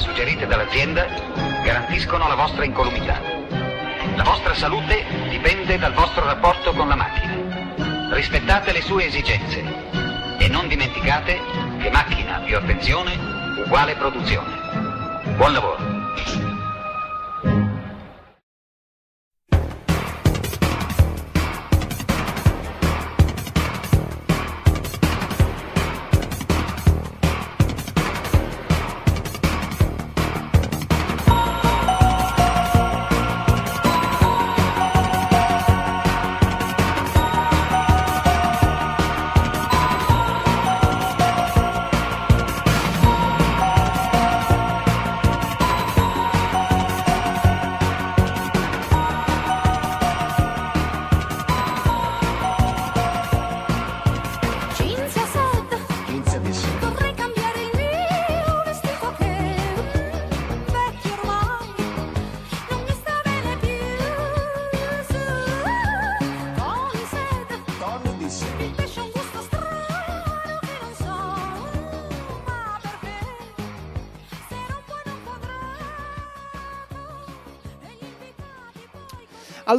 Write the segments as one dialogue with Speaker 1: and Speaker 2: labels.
Speaker 1: suggerite dall'azienda garantiscono la vostra incolumità. La vostra salute dipende dal vostro rapporto con la macchina. Rispettate le sue esigenze e non dimenticate che macchina più attenzione uguale produzione. Buon lavoro.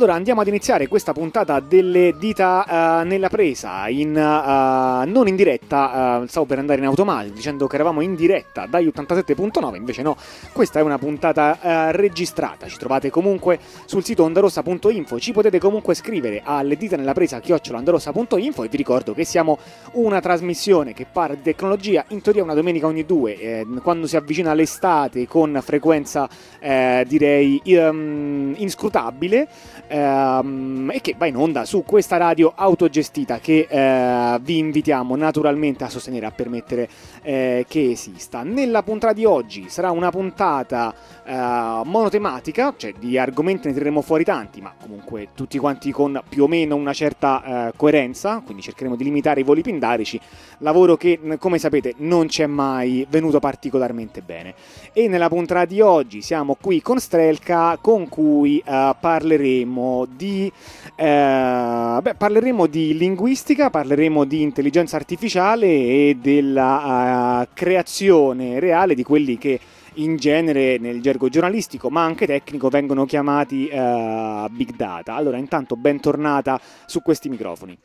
Speaker 2: Allora andiamo ad iniziare questa puntata delle dita eh, nella presa, in, eh, non in diretta, eh, stavo per andare in automatico dicendo che eravamo in diretta dagli 87.9, invece no, questa è una puntata registrata, ci trovate comunque sul sito ondarossa.info, ci potete comunque scrivere alle dita nella presa chiocciolandarossa.info e vi ricordo che siamo una trasmissione che parla di tecnologia, in teoria una domenica ogni due, eh, quando si avvicina l'estate con frequenza eh, direi ehm, inscrutabile ehm, e che va in onda su questa radio autogestita che eh, vi invitiamo naturalmente a sostenere, a permettere eh, che esista. Nella puntata di oggi sarà una puntata eh, monotematica, cioè di argomenti ne tireremo fuori tanti, ma comunque tutti quanti con più o meno una certa eh, coerenza, quindi cercheremo di limitare i voli pindarici, lavoro che come sapete non ci è mai venuto particolarmente bene. E nella puntata di oggi siamo qui con Strelka con cui eh, parleremo di eh, beh, parleremo di linguistica, parleremo di intelligenza artificiale e della creazione reale di quelli che in genere nel gergo giornalistico ma anche tecnico vengono chiamati eh, big data. Allora, intanto bentornata su questi microfoni.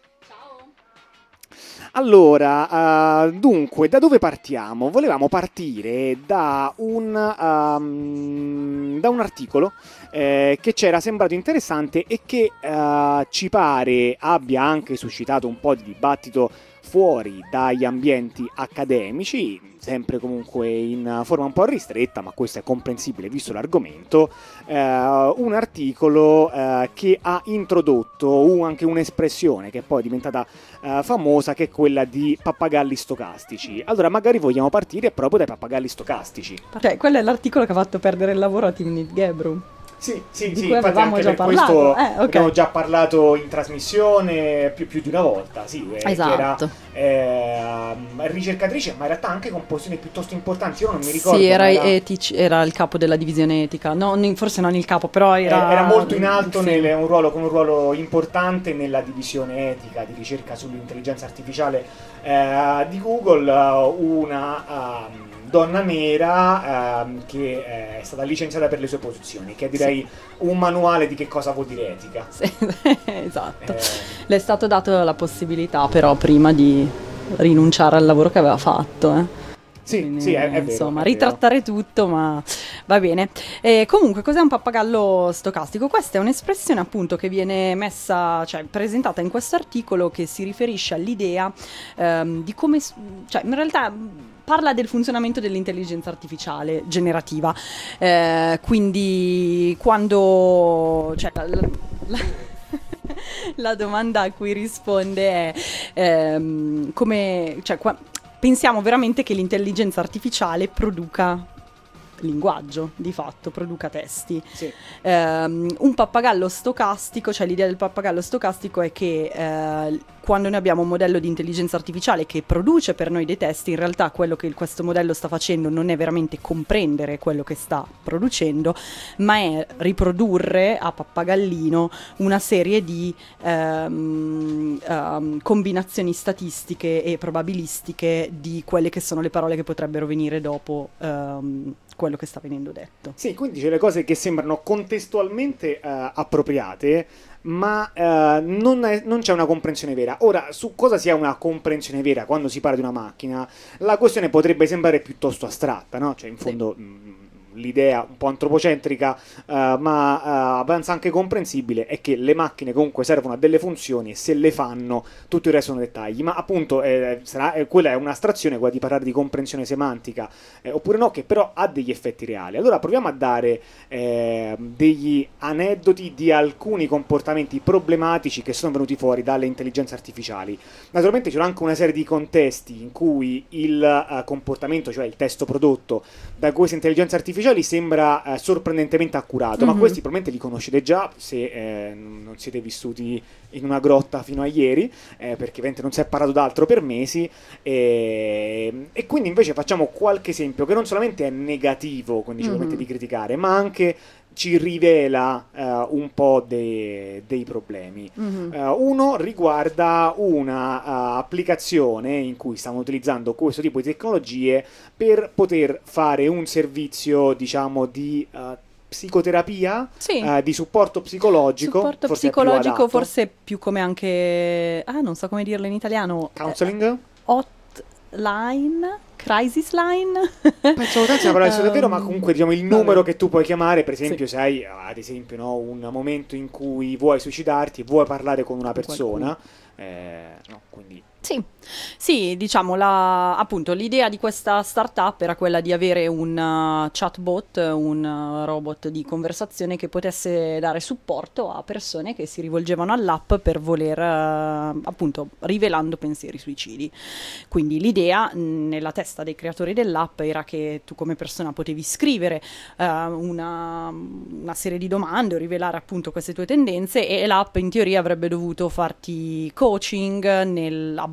Speaker 2: Allora, eh, dunque, da dove partiamo? Volevamo partire da un, ehm, da un articolo eh, che ci era sembrato interessante e che eh, ci pare abbia anche suscitato un po' di dibattito fuori dagli ambienti accademici, sempre comunque in forma un po' ristretta, ma questo è comprensibile visto l'argomento, eh, un articolo eh, che ha introdotto un- anche un'espressione che poi è diventata eh, famosa, che è quella di pappagalli stocastici. Allora magari vogliamo partire proprio dai pappagalli stocastici.
Speaker 3: Cioè, quello è l'articolo che ha fatto perdere il lavoro a Timnit Gebru.
Speaker 2: Sì, sì, sì, infatti anche
Speaker 3: già
Speaker 2: questo
Speaker 3: Eh, ok.
Speaker 2: abbiamo già parlato in trasmissione più, più di una volta, sì, eh, che
Speaker 3: Esatto.
Speaker 2: era ehm, ricercatrice, ma in realtà anche con posizioni piuttosto importanti, io non mi ricordo.
Speaker 3: Sì, era,
Speaker 2: ma
Speaker 3: etici- era il capo della divisione etica. No, forse non il capo, però era...
Speaker 2: Eh, era molto in alto,
Speaker 3: sì.
Speaker 2: nel- un ruolo, con un ruolo importante nella divisione etica di ricerca sull'intelligenza artificiale eh, di Google, eh, una ehm, donna nera ehm, che eh, è stata licenziata per le sue posizioni, che è direi un manuale di che cosa vuol dire etica.
Speaker 3: Sì, esatto.
Speaker 2: Eh,
Speaker 3: Le è stato dato la possibilità, però, prima di rinunciare al lavoro che aveva fatto. eh.
Speaker 2: sì,
Speaker 3: Quindi,
Speaker 2: sì, è, è vero.
Speaker 3: Insomma,
Speaker 2: è vero.
Speaker 3: ritrattare tutto, ma va bene. E comunque, cos'è un pappagallo stocastico? Questa è un'espressione appunto che viene messa, cioè presentata in questo articolo che si riferisce all'idea ehm, di come, cioè in realtà parla del funzionamento dell'intelligenza artificiale generativa. Eh, quindi quando... Cioè, la- la- la- domanda a cui risponde è ehm, come, cioè, qua- pensiamo veramente che l'intelligenza artificiale produca linguaggio, di fatto, produca testi.
Speaker 2: Sì.
Speaker 3: Ehm, un pappagallo stocastico, cioè l'idea del pappagallo stocastico è che eh, quando noi abbiamo un modello di intelligenza artificiale che produce per noi dei testi, in realtà quello che questo modello sta facendo non è veramente comprendere quello che sta producendo, ma è riprodurre a pappagallino una serie di ehm, ehm, combinazioni statistiche e probabilistiche di quelle che sono le parole che potrebbero venire dopo ehm, quello che sta venendo detto.
Speaker 2: Sì, quindi c'è le cose che sembrano contestualmente eh, appropriate, ma eh, non, è- non c'è una comprensione vera. Ora, su cosa sia una comprensione vera quando si parla di una macchina, la questione potrebbe sembrare piuttosto astratta, no? Cioè, in
Speaker 3: Sì.
Speaker 2: fondo, mh, l'idea un po' antropocentrica, eh, ma eh, abbastanza anche comprensibile, è che le macchine comunque servono a delle funzioni e se le fanno, tutto il resto sono dettagli. Ma appunto, eh, sarà- eh, quella è un'astrazione, quella di parlare di comprensione semantica, eh, oppure no, che però ha degli effetti reali. Allora proviamo a dare eh, degli aneddoti di alcuni comportamenti problematici che sono venuti fuori dalle intelligenze artificiali. Naturalmente c'è anche una serie di contesti in cui il eh, comportamento, cioè il testo prodotto da queste intelligenze artificiali sembra eh, sorprendentemente accurato, ma
Speaker 3: Mhm.
Speaker 2: questi probabilmente li conoscete già se eh, non siete vissuti in una grotta fino a ieri, eh, perché ovviamente non si è parlato d'altro per mesi, e, e quindi invece facciamo qualche esempio che non solamente è negativo, quindi ci
Speaker 3: Mhm.
Speaker 2: permette di criticare, ma anche ci rivela eh, un po' de- dei problemi.
Speaker 3: Mhm.
Speaker 2: Eh, uno riguarda una eh, applicazione in cui stiamo utilizzando questo tipo di tecnologie per poter fare un servizio, diciamo, di eh, psicoterapia,
Speaker 3: Sì.
Speaker 2: eh, di supporto psicologico.
Speaker 3: Supporto
Speaker 2: forse più
Speaker 3: psicologico,
Speaker 2: adatto.
Speaker 3: forse più come anche. Ah, non so come dirlo in italiano.
Speaker 2: Counseling?
Speaker 3: Hotline? Crisis line?
Speaker 2: Penso che sia parola davvero, ma comunque diciamo il numero che tu puoi chiamare, per esempio,
Speaker 3: Sì.
Speaker 2: se hai ad esempio no, un momento in cui vuoi suicidarti vuoi parlare con una persona, eh, no, quindi
Speaker 3: Sì, sì, diciamo, la- appunto, l'idea di questa startup era quella di avere un uh, chatbot, un uh, robot di conversazione che potesse dare supporto a persone che si rivolgevano all'app per voler, uh, appunto, rivelando pensieri suicidi. Quindi l'idea mh, nella testa dei creatori dell'app era che tu come persona potevi scrivere uh, una, una serie di domande o rivelare appunto queste tue tendenze e l'app in teoria avrebbe dovuto farti coaching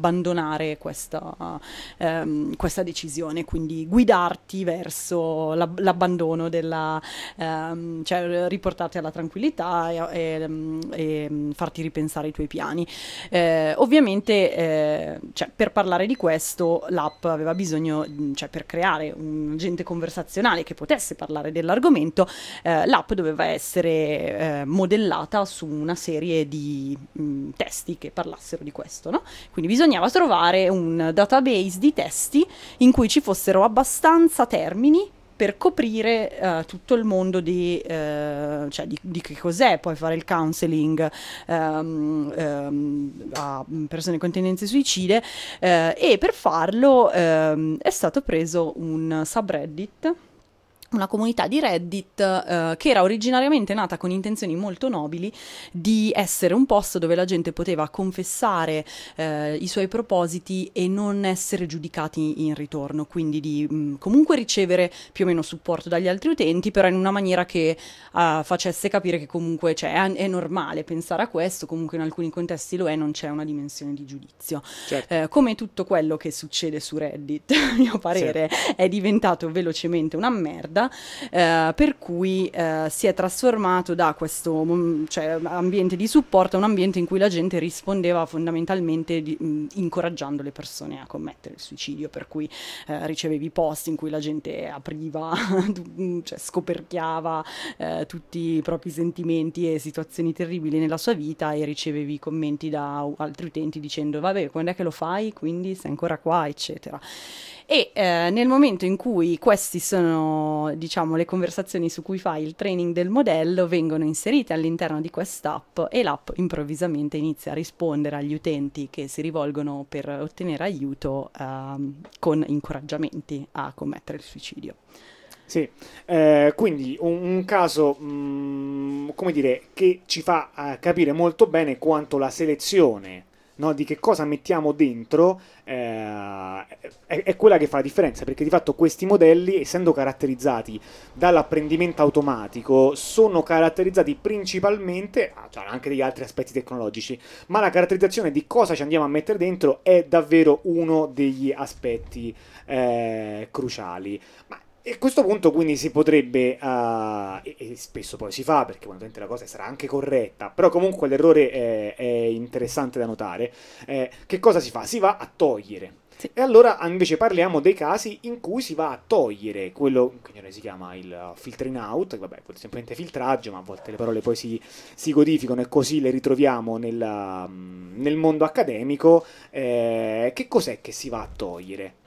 Speaker 3: nell'abbandonare questa, ehm, questa decisione, quindi guidarti verso l'ab- l'abbandono della, ehm, cioè riportarti alla tranquillità e, e, e, mm, farti ripensare i tuoi piani. Eh, ovviamente, eh, cioè, per parlare di questo, l'app aveva bisogno, cioè per creare un agente conversazionale che potesse parlare dell'argomento, eh, l'app doveva essere eh, modellata su una serie di mh, testi che parlassero di questo, no? Quindi bisognava trovare un database di testi in cui ci fossero abbastanza termini per coprire eh, tutto il mondo di, eh, cioè di, di che cos'è poi fare il counseling ehm, ehm, a persone con tendenze suicide eh, e per farlo ehm, è stato preso un subreddit una comunità di Reddit eh, che era originariamente nata con intenzioni molto nobili di essere un posto dove la gente poteva confessare eh, i suoi propositi e non essere giudicati in ritorno, quindi di mh, comunque ricevere più o meno supporto dagli altri utenti, però in una maniera che eh, facesse capire che comunque cioè, è, è normale pensare a questo, comunque in alcuni contesti lo è, non c'è una dimensione di giudizio.
Speaker 2: certo.
Speaker 3: Eh, come tutto quello che succede su Reddit, a mio parere, è diventato velocemente una merda, eh, per cui eh, si è trasformato da questo mm, cioè, ambiente di supporto a un ambiente in cui la gente rispondeva fondamentalmente di- mh, incoraggiando le persone a commettere il suicidio, per cui eh, ricevevi post in cui la gente apriva, cioè scoperchiava eh, tutti i propri sentimenti e situazioni terribili nella sua vita e ricevevi commenti da altri utenti dicendo vabbè quando è che lo fai? Quindi sei ancora qua eccetera e eh, nel momento in cui questi sono diciamo le conversazioni su cui fai il training del modello vengono inserite all'interno di quest'app e l'app improvvisamente inizia a rispondere agli utenti che si rivolgono per ottenere aiuto ehm, con incoraggiamenti a commettere il suicidio.
Speaker 2: Sì, eh, quindi un, un caso, mh, come dire, che ci fa eh, capire molto bene quanto la selezione no, di che cosa mettiamo dentro eh, è, è quella che fa la differenza, perché di fatto questi modelli, essendo caratterizzati dall'apprendimento automatico, sono caratterizzati principalmente, ah, cioè anche degli altri aspetti tecnologici, ma la caratterizzazione di cosa ci andiamo a mettere dentro è davvero uno degli aspetti eh, cruciali. Ma e a questo punto quindi si potrebbe, uh, e, e, spesso poi si fa perché ovviamente la cosa sarà anche corretta, però comunque l'errore è, è interessante da notare, eh, che cosa si fa? Si va a togliere. Sì. E allora invece parliamo dei casi in cui si va a togliere quello che si chiama il filtering out, vabbè, semplicemente filtraggio, ma a volte le parole poi si, si codificano e così le ritroviamo nel, nel mondo accademico. Eh, che cos'è che si va a togliere?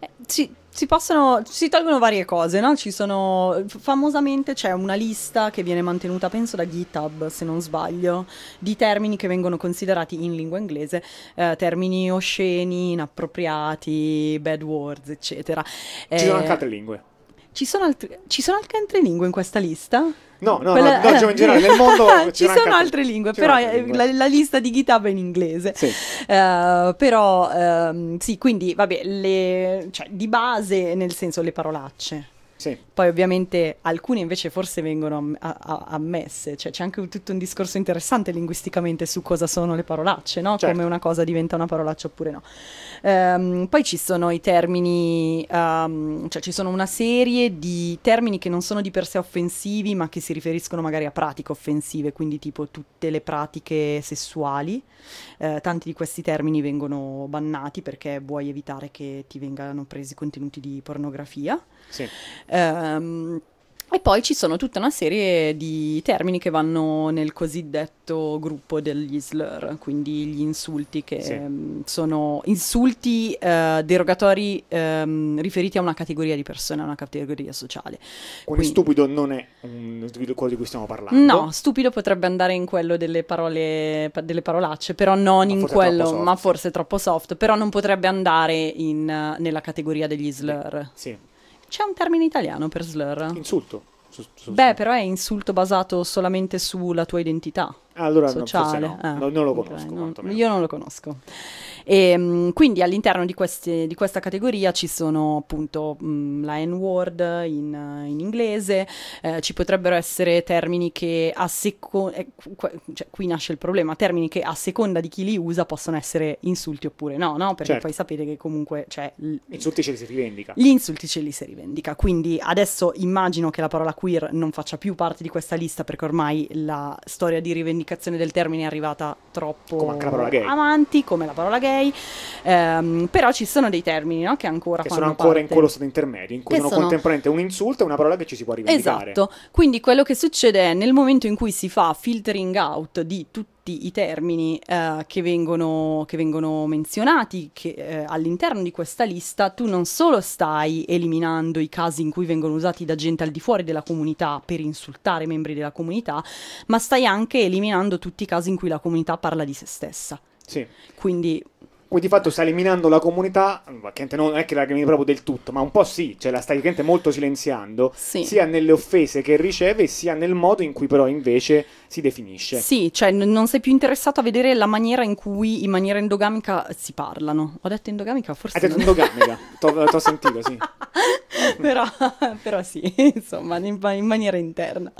Speaker 3: Eh, si, si, possono, si tolgono varie cose, no? Ci sono, famosamente c'è una lista che viene mantenuta, penso da GitHub, se non sbaglio, di termini che vengono considerati in lingua inglese, eh, termini osceni, inappropriati, bad words, eccetera.
Speaker 2: Ci sono anche altre lingue.
Speaker 3: Ci sono, altri, ci sono anche altre lingue in questa lista?
Speaker 2: No, no, Quella, no, no diciamo in generale nel mondo
Speaker 3: ci sono altre, altre lingue, però altre lingue. La, la, lista di GitHub è in inglese. Sì. Uh, però um, sì, quindi vabbè, le, cioè, di base nel senso le parolacce.
Speaker 2: Sì.
Speaker 3: Poi ovviamente alcune invece forse vengono a- a- ammesse, cioè c'è anche tutto un discorso interessante linguisticamente su cosa sono le parolacce, no?
Speaker 2: certo.
Speaker 3: come una cosa diventa una parolaccia oppure no. Um, poi ci sono i termini, um, cioè ci sono una serie di termini che non sono di per sé offensivi ma che si riferiscono magari a pratiche offensive, quindi tipo tutte le pratiche sessuali. Eh, tanti di questi termini vengono bannati perché vuoi evitare che ti vengano presi contenuti di pornografia.
Speaker 2: Sì.
Speaker 3: Um, e poi ci sono tutta una serie di termini che vanno nel cosiddetto gruppo degli slur, quindi gli insulti che
Speaker 2: Sì.
Speaker 3: ehm, sono insulti eh, derogatori ehm, riferiti a una categoria di persone, a una categoria sociale.
Speaker 2: Quindi, stupido non è stupido quello di cui stiamo parlando.
Speaker 3: No, stupido potrebbe andare in quello delle parole, pa- delle parolacce, però non
Speaker 2: Ma
Speaker 3: in quello,
Speaker 2: soft.
Speaker 3: ma forse troppo soft, però non potrebbe andare in, nella categoria degli slur.
Speaker 2: Sì,
Speaker 3: C'è un termine italiano per slur?
Speaker 2: insulto. Su- su-
Speaker 3: Beh, però è insulto basato solamente sulla tua identità
Speaker 2: allora
Speaker 3: sociale.
Speaker 2: no.
Speaker 3: Ah,
Speaker 2: No, non lo conosco.
Speaker 3: non-
Speaker 2: quantomeno.
Speaker 3: io non lo conosco. E, mm, quindi all'interno di, queste- di questa categoria ci sono appunto mm, la N-word in, eh, in inglese, eh, ci potrebbero essere termini che a seconda, cioè qui nasce il problema, termini che a seconda di chi li usa possono essere insulti oppure no, no? Perché
Speaker 2: Certo.
Speaker 3: poi sapete che comunque c'è... l-
Speaker 2: Insulti ce li si rivendica.
Speaker 3: gli insulti ce li si rivendica, quindi adesso immagino che la parola queer non faccia più parte di questa lista perché ormai la storia di rivendicazione del termine è arrivata troppo
Speaker 2: Come
Speaker 3: avanti, come la parola gay, Ehm, però ci sono dei termini no, che ancora
Speaker 2: Che sono ancora in
Speaker 3: parte.
Speaker 2: quello stato intermedio, in cui sono,
Speaker 3: sono-
Speaker 2: contemporaneamente un insulto e una parola che ci si può rivendicare.
Speaker 3: Esatto, quindi quello che succede è nel momento in cui si fa filtering out di tutti i termini eh, che, vengono, che vengono menzionati che, eh, all'interno di questa lista, tu non solo stai eliminando i casi in cui vengono usati da gente al di fuori della comunità per insultare membri della comunità, ma stai anche eliminando tutti i casi in cui la comunità parla di se stessa.
Speaker 2: Sì.
Speaker 3: Quindi
Speaker 2: Quindi di fatto stai eliminando la comunità, non è che la elimini proprio del tutto, ma un po' sì, cioè la stai molto silenziando,
Speaker 3: Sì.
Speaker 2: sia nelle offese che riceve, sia nel modo in cui però invece si definisce.
Speaker 3: Sì, cioè n- non sei più interessato a vedere la maniera in cui in maniera endogamica si parlano. Ho detto endogamica, forse
Speaker 2: Hai detto
Speaker 3: non-
Speaker 2: endogamica, t'ho sentito, sì.
Speaker 3: però, però sì, insomma, in, in maniera interna.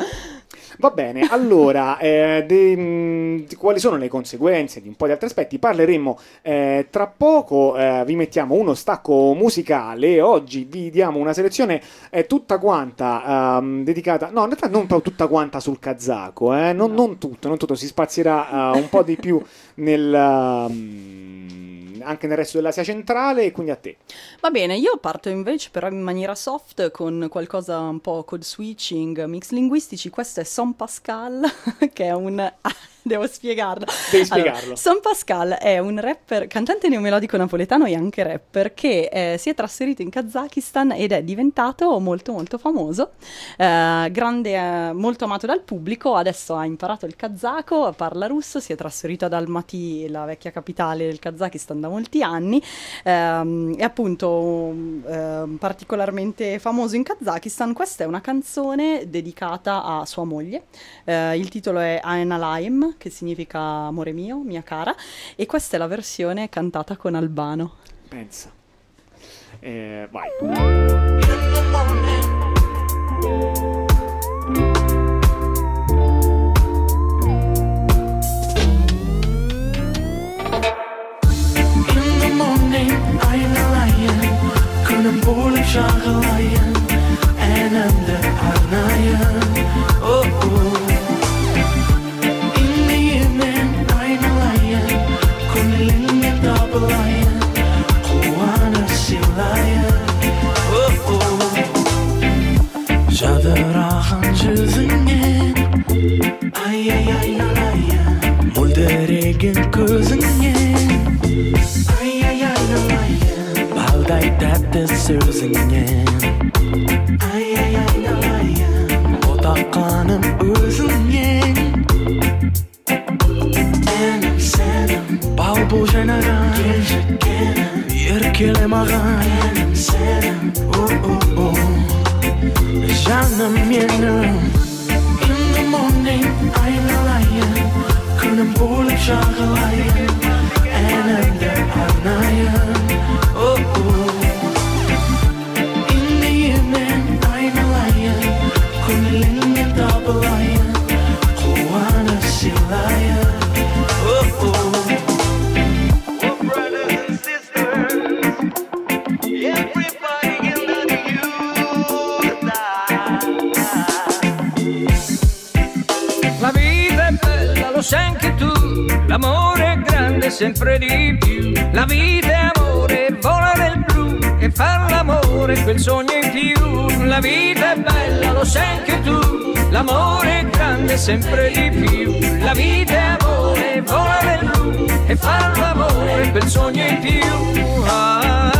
Speaker 2: Va bene, allora, eh, de- mh, quali sono le conseguenze di un po' di altri aspetti? Parleremo eh, tra poco, eh, vi mettiamo uno stacco musicale, oggi vi diamo una selezione eh, tutta quanta ehm, dedicata, no in realtà non proprio tutta quanta sul kazako, eh, non, non tutto, non tutto, si spazierà eh, un po' di più nel... ehm, anche nel resto dell'Asia centrale e quindi a te.
Speaker 3: Va bene, io parto invece però in maniera soft con qualcosa un po' code switching, mix linguistici. Questo è Son Pascal, che è un... devo spiegarlo.
Speaker 2: Devi spiegarlo.
Speaker 3: Son Pascal è un rapper, cantante neomelodico napoletano e anche rapper che eh, si è trasferito in Kazakistan ed è diventato molto molto famoso, eh, grande, eh, molto amato dal pubblico, adesso ha imparato il kazako, parla russo, si è trasferito ad Almaty, la vecchia capitale del Kazakistan da molti anni, ehm, è appunto um, ehm, particolarmente famoso in Kazakistan. Questa è una canzone dedicata a sua moglie, eh, il titolo è Aina Laim Che significa amore mio, mia cara, e questa è la versione cantata con Albano.
Speaker 2: Pensa. Eh, vai.
Speaker 4: In the morning, I'm a ай ай айналайын мөлдіреген көзіңнен ай ай айналайын балдай тәтті сөзіңнен ай ай айналайын бұтаққаным өзіңнен менің сенім бал бұл жайнаған кенжіккенім еркеле маған менің сенім жаным менің morning, I'm know I
Speaker 5: am. 그는 chocolate. Lo sai anche tu. L'amore è grande, sempre di più. La vita è amore, vola nel blu. E far l'amore quel sogno in più. La vita è bella, lo sai anche tu. L'amore è grande, sempre di più. La vita è amore, vola nel blu. E far l'amore quel sogno in più. Ah,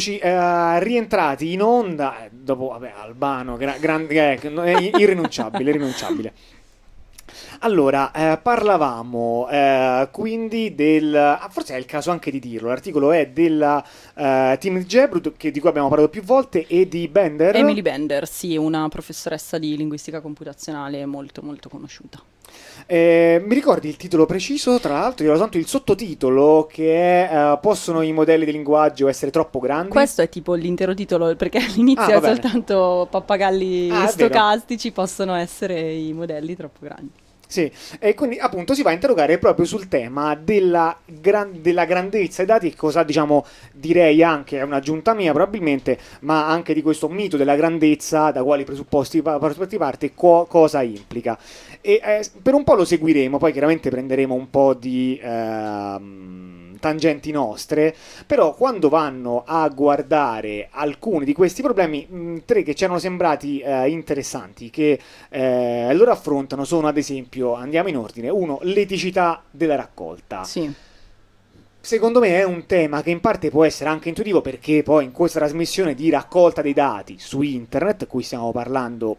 Speaker 2: eccoci eh, rientrati in onda. eh, Dopo, vabbè, Albano, gra- gran- eh, irrinunciabile, irrinunciabile. Allora, eh, parlavamo eh, quindi del... ah, forse è il caso anche di dirlo, l'articolo è della eh, Team Gebrut, che- di cui abbiamo parlato più volte, e di Bender.
Speaker 3: Emily Bender, sì, una professoressa di linguistica computazionale molto molto conosciuta.
Speaker 2: Eh, mi ricordi il titolo preciso? Tra l'altro, io soltanto il sottotitolo che è eh, Possono i modelli di linguaggio essere troppo grandi?
Speaker 3: Questo è tipo l'intero titolo perché all'inizio
Speaker 2: Ah,
Speaker 3: è soltanto pappagalli
Speaker 2: Ah,
Speaker 3: stocastici, possono essere i modelli troppo grandi.
Speaker 2: Sì, e quindi appunto si va a interrogare proprio sul tema della, gran- della grandezza dei dati, cosa diciamo direi anche, è un'aggiunta mia probabilmente, ma anche di questo mito della grandezza, da quali presupposti parte, co- cosa implica. E eh, per un po' lo seguiremo, poi chiaramente prenderemo un po' di ehm, tangenti nostre, però quando vanno a guardare alcuni di questi problemi, mh, tre che ci erano sembrati eh, interessanti, che eh, loro affrontano, sono ad esempio, andiamo in ordine, uno, l'eticità della raccolta.
Speaker 3: Sì.
Speaker 2: Secondo me è un tema che in parte può essere anche intuitivo perché poi in questa trasmissione di raccolta dei dati su internet, cui stiamo parlando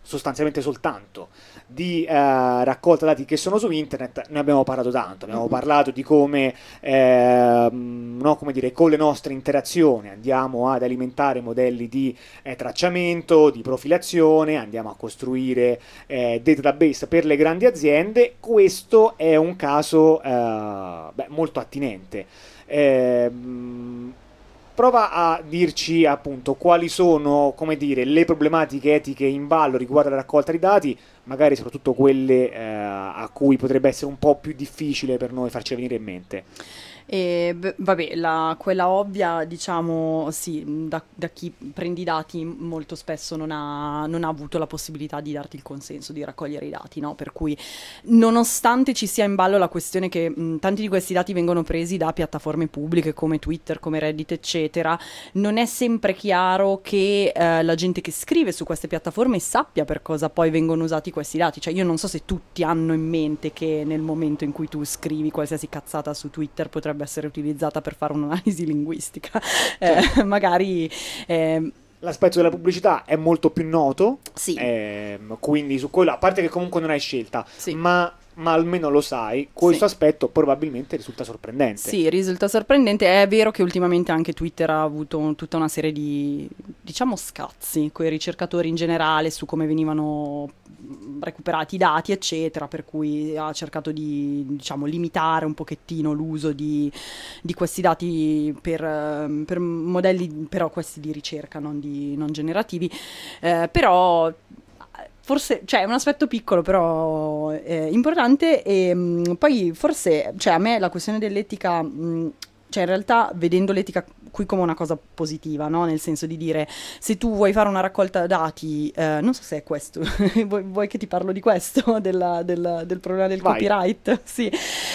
Speaker 2: sostanzialmente soltanto di eh, raccolta dati che sono su internet, ne abbiamo parlato tanto, abbiamo parlato di come, ehm, no, come dire, con le nostre interazioni andiamo ad alimentare modelli di eh, tracciamento, di profilazione, andiamo a costruire eh, database per le grandi aziende, questo è un caso eh, beh, molto attinente. Ehm, prova a dirci appunto quali sono, dire, le problematiche etiche in ballo riguardo alla raccolta di dati, magari soprattutto quelle eh, a cui potrebbe essere un po' più difficile per noi farci venire in mente.
Speaker 3: E beh, vabbè, la- quella ovvia, diciamo, sì, da, da chi prende i dati molto spesso non ha, non ha avuto la possibilità di darti il consenso di raccogliere i dati, no? Per cui, nonostante ci sia in ballo la questione che mh, tanti di questi dati vengono presi da piattaforme pubbliche come Twitter, come Reddit, eccetera, non è sempre chiaro che eh, la gente che scrive su queste piattaforme sappia per cosa poi vengono usati questi dati. Cioè, io non so se tutti hanno in mente che nel momento in cui tu scrivi qualsiasi cazzata su Twitter potrebbe essere utilizzata per fare un'analisi linguistica. Eh, magari. ehm,
Speaker 2: L'aspetto della pubblicità è molto più noto,
Speaker 3: sì.
Speaker 2: ehm, quindi su quello, a parte che comunque non hai scelta,
Speaker 3: Sì.
Speaker 2: ma, ma almeno lo sai, questo
Speaker 3: Sì.
Speaker 2: aspetto probabilmente risulta sorprendente.
Speaker 3: Sì, risulta sorprendente. È vero che ultimamente anche Twitter ha avuto tutta una serie di, diciamo, scazzi con i ricercatori in generale su come venivano recuperati i dati, eccetera, per cui ha cercato di, diciamo, limitare un pochettino l'uso di, di questi dati per, per modelli, però questi di ricerca, non, di, non generativi. Eh, però Forse, cioè, è un aspetto piccolo, però eh, importante. E mh, poi, forse, cioè, a me la questione dell'etica, mh, cioè, in realtà, vedendo l'etica qui come una cosa positiva, no? Nel senso di dire, se tu vuoi fare una raccolta dati, eh, non so se è questo, vuoi, vuoi che ti parlo di questo, della- del, del problema del
Speaker 2: Vai.
Speaker 3: copyright? Sì,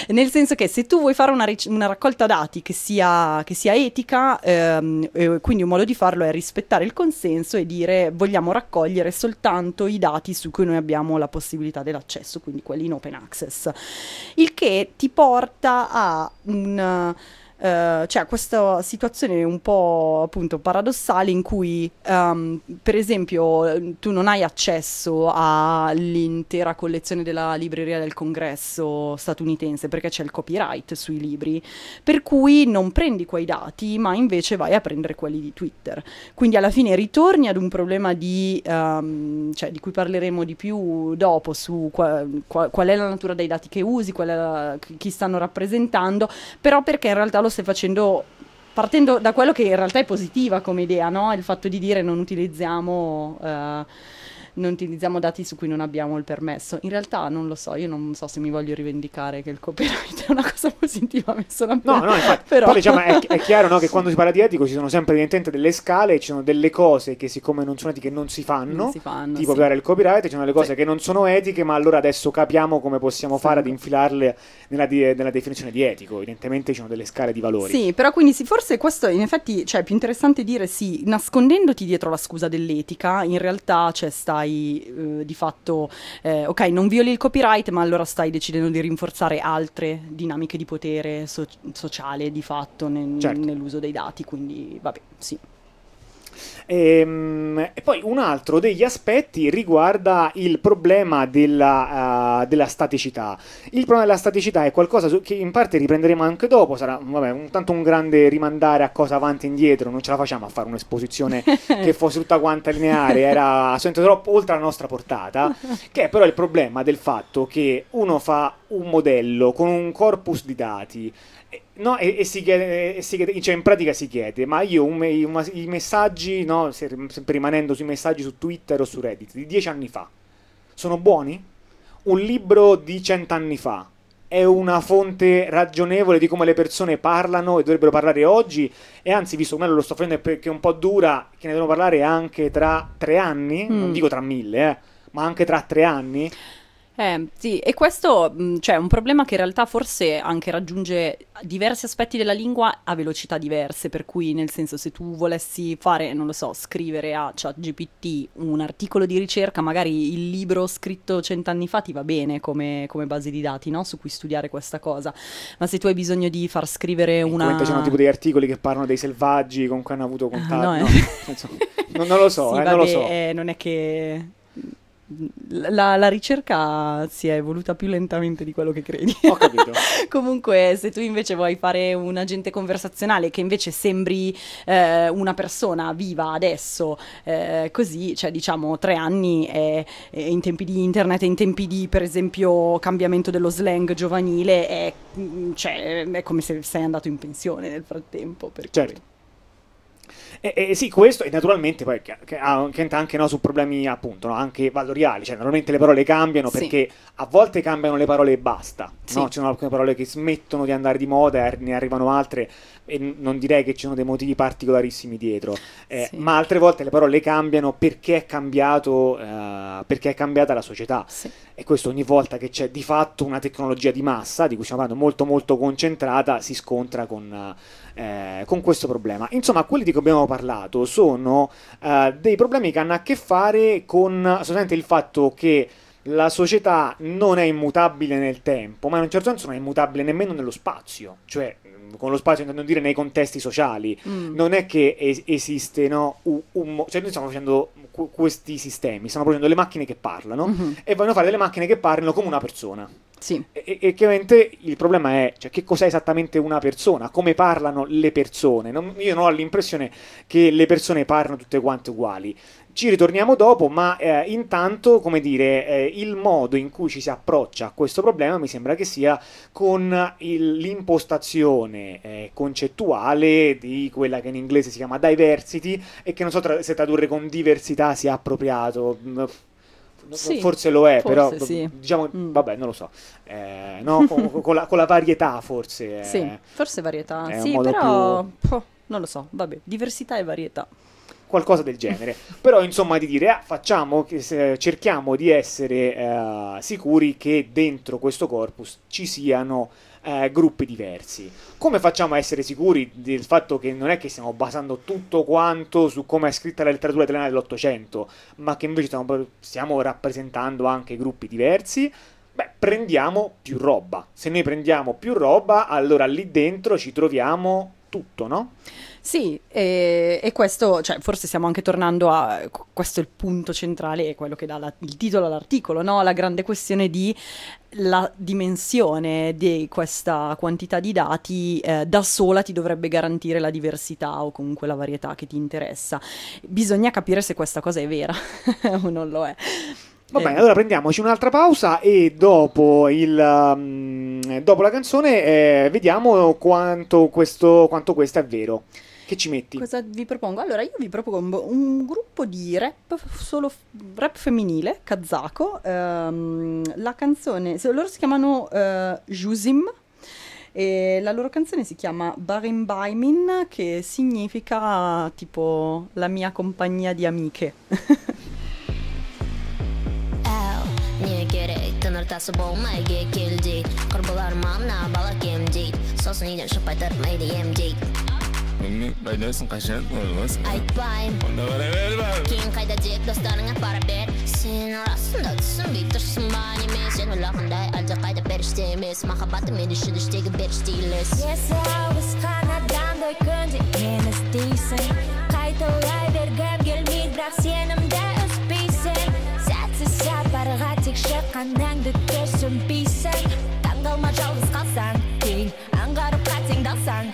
Speaker 3: nel senso che se tu vuoi fare una, ric- una raccolta dati che sia, che sia etica, ehm, eh, quindi un modo di farlo è rispettare il consenso e dire vogliamo raccogliere soltanto i dati su cui noi abbiamo la possibilità dell'accesso, quindi quelli in open access. Il che ti porta a un... eh, cioè questa situazione un po' appunto paradossale in cui ehm, per esempio tu non hai accesso all'intera collezione della libreria del congresso statunitense perché c'è il copyright sui libri per cui non prendi quei dati ma invece vai a prendere quelli di Twitter. Quindi alla fine ritorni ad un problema di, ehm, cioè, di cui parleremo di più dopo su qua- qua- qual è la natura dei dati che usi la- chi stanno rappresentando però perché in realtà lo stai facendo partendo da quello che in realtà è positiva come idea, no? Il fatto di dire non utilizziamo, eh, non utilizziamo dati su cui non abbiamo il permesso. In realtà non lo so, io non so se mi voglio rivendicare che il copyright è una cosa positiva, mi sono
Speaker 2: No,
Speaker 3: appena-
Speaker 2: no, infatti,
Speaker 3: però...
Speaker 2: poi diciamo, è, è chiaro no, che quando si parla di etico ci sono sempre evidentemente delle scale, ci sono delle cose che siccome non sono etiche non si fanno,
Speaker 3: Non si fanno,
Speaker 2: tipo
Speaker 3: sì.
Speaker 2: violare il copyright, ci sono delle cose
Speaker 3: Sì.
Speaker 2: che non sono etiche, ma allora adesso capiamo come possiamo
Speaker 3: Sì.
Speaker 2: fare ad infilarle nella, di- nella definizione di etico, evidentemente ci sono delle scale di valori.
Speaker 3: Sì, però quindi sì, forse questo in effetti cioè, è più interessante dire sì, nascondendoti dietro la scusa dell'etica, in realtà cioè, stai eh, di fatto, eh, ok, non violi il copyright, ma allora stai decidendo di rinforzare altre dinamiche di potere so- sociale di fatto nel-
Speaker 2: Certo.
Speaker 3: nell'uso dei dati, quindi vabbè, sì.
Speaker 2: Ehm, E, poi un altro degli aspetti riguarda il problema della, eh, della staticità. Il problema della staticità è qualcosa che in parte riprenderemo anche dopo, sarà vabbè, un, tanto un grande rimandare a cosa avanti e indietro, non ce la facciamo a fare un'esposizione che fosse tutta quanta lineare, era assolutamente troppo oltre la nostra portata, che è però il problema del fatto che uno fa un modello con un corpus di dati e- No, e, e si chiede, e si chiede- cioè in pratica si chiede, ma io un un- i messaggi, no, se- sempre rimanendo sui messaggi su Twitter o su Reddit di dieci anni fa, sono buoni? Un libro di cent'anni fa è una fonte ragionevole di come le persone parlano e dovrebbero parlare oggi? E anzi, visto come lo sto facendo perché è un po' dura, che ne devono parlare anche tra tre anni, non
Speaker 3: Mm.
Speaker 2: dico tra mille, eh, ma anche tra tre anni?
Speaker 3: Eh, sì, e questo mh, cioè, è un problema che in realtà forse anche raggiunge diversi aspetti della lingua a velocità diverse, per cui nel senso se tu volessi fare, non lo so, scrivere a ChatGPT un articolo di ricerca, magari il libro scritto cent'anni fa ti va bene come, come base di dati, no? Su cui studiare questa cosa, ma se tu hai bisogno di far scrivere una...
Speaker 2: Come c'erano tipo degli articoli che parlano dei selvaggi con cui hanno avuto contatto.
Speaker 3: no,
Speaker 2: no,
Speaker 3: eh.
Speaker 2: senso, non, non lo so,
Speaker 3: Sì,
Speaker 2: eh, non lo
Speaker 3: vabbè,
Speaker 2: so.
Speaker 3: eh, non è che la, la ricerca si è evoluta più lentamente di quello che credi.
Speaker 2: Ho capito.
Speaker 3: Comunque, se tu invece vuoi fare un agente conversazionale che invece sembri eh, una persona viva adesso, eh, così, cioè diciamo tre anni è- è in tempi di internet in tempi di, per esempio, cambiamento dello slang giovanile, è, cioè, è come se sei andato in pensione nel frattempo. per cui-
Speaker 2: Certo. E, e sì, questo e naturalmente poi che, anche no, su problemi appunto no, anche valoriali, cioè normalmente le parole cambiano
Speaker 3: Sì.
Speaker 2: perché a volte cambiano le parole e basta,
Speaker 3: Sì.
Speaker 2: no? ci sono alcune parole che smettono di andare di moda e ne arrivano altre e non direi che ci sono dei motivi particolarissimi dietro, Eh,
Speaker 3: Sì.
Speaker 2: ma altre volte le parole cambiano perché è cambiato, eh, perché è cambiata la società e questo ogni volta che c'è di fatto una tecnologia di massa, di cui stiamo parlando molto molto concentrata, si scontra con, eh, con questo problema. Insomma, quelli di cui abbiamo parlato sono eh, dei problemi che hanno a che fare con solamente il fatto che la società non è immutabile nel tempo, ma in un certo senso non è immutabile nemmeno nello spazio, cioè con lo spazio intendo dire nei contesti sociali.
Speaker 3: Mm.
Speaker 2: Non è che es- esiste, no, un, un cioè noi stiamo facendo que- questi sistemi, stiamo producendo delle macchine che parlano
Speaker 3: Mhm.
Speaker 2: e vogliono fare delle macchine che parlino come una persona.
Speaker 3: Sì.
Speaker 2: E, e chiaramente il problema è cioè, che cos'è esattamente una persona, come parlano le persone. Non- io non ho l'impressione che le persone parlino tutte quante uguali. Ci ritorniamo dopo, ma eh, intanto, come dire, eh, il modo in cui ci si approccia a questo problema mi sembra che sia con il- l'impostazione eh, concettuale di quella che in inglese si chiama diversity e che non so tra- se tradurre con diversità sia appropriato.
Speaker 3: Sì,
Speaker 2: forse lo è, però
Speaker 3: forse sì.
Speaker 2: diciamo,
Speaker 3: Mm.
Speaker 2: vabbè, non lo so. Eh, no, con, con la, con la varietà forse. eh,
Speaker 3: Sì, forse varietà.
Speaker 2: è
Speaker 3: Sì, però poh, non lo so, vabbè, diversità e varietà.
Speaker 2: qualcosa del genere. Però, insomma, di dire, ah, facciamo, cerchiamo di essere eh, sicuri che dentro questo corpus ci siano eh, gruppi diversi. Come facciamo a essere sicuri del fatto che non è che stiamo basando tutto quanto su come è scritta la letteratura italiana dell'Ottocento, ma che invece stiamo, stiamo rappresentando anche gruppi diversi? Beh, prendiamo più roba. Se noi prendiamo più roba, allora lì dentro ci troviamo tutto, no?
Speaker 3: Sì, e, e questo, cioè, forse stiamo anche tornando a questo è il punto centrale, è quello che dà la- il titolo all'articolo, no? La grande questione di la dimensione di questa quantità di dati eh, da sola ti dovrebbe garantire la diversità o comunque la varietà che ti interessa. Bisogna capire se questa cosa è vera o non lo è.
Speaker 2: Va
Speaker 3: Eh,
Speaker 2: bene, allora prendiamoci un'altra pausa e dopo, il, um, dopo la canzone eh, vediamo quanto questo, quanto questo è vero. Che ci metti?
Speaker 3: Cosa vi propongo? Allora, io vi propongo un gruppo di rap solo rap femminile, kazako. ehm, la canzone, se- loro si chiamano eh, Juzim. E la loro canzone si chiama Barim Baimin, che significa tipo la mia compagnia di amiche.
Speaker 6: не керек тыныр тасып болмай келдей құрбыларым мана бала кем дейді сосын үйден шықпай тұрмайды ем дейді
Speaker 7: Мені қайдасың қашан болмасын
Speaker 6: айтпаймын
Speaker 7: онда бара бер бар
Speaker 6: кейін қайда деп достарыңа пара бер сен расында түсінбей тұрсың ба неме сен ойлағандай әлде қайда періште емес махаббатым мен үшін іштегі періште елес
Speaker 8: Если ауысқан адамдай күнде мені іздейсің қайталай бергім келмейді бірақ сенімді үзбейсің сәтсіз сапарға тек шыққаныңды түсінбейсің таңғалма жалғыз қалсаң кейін аңғарып қатеңді алсаң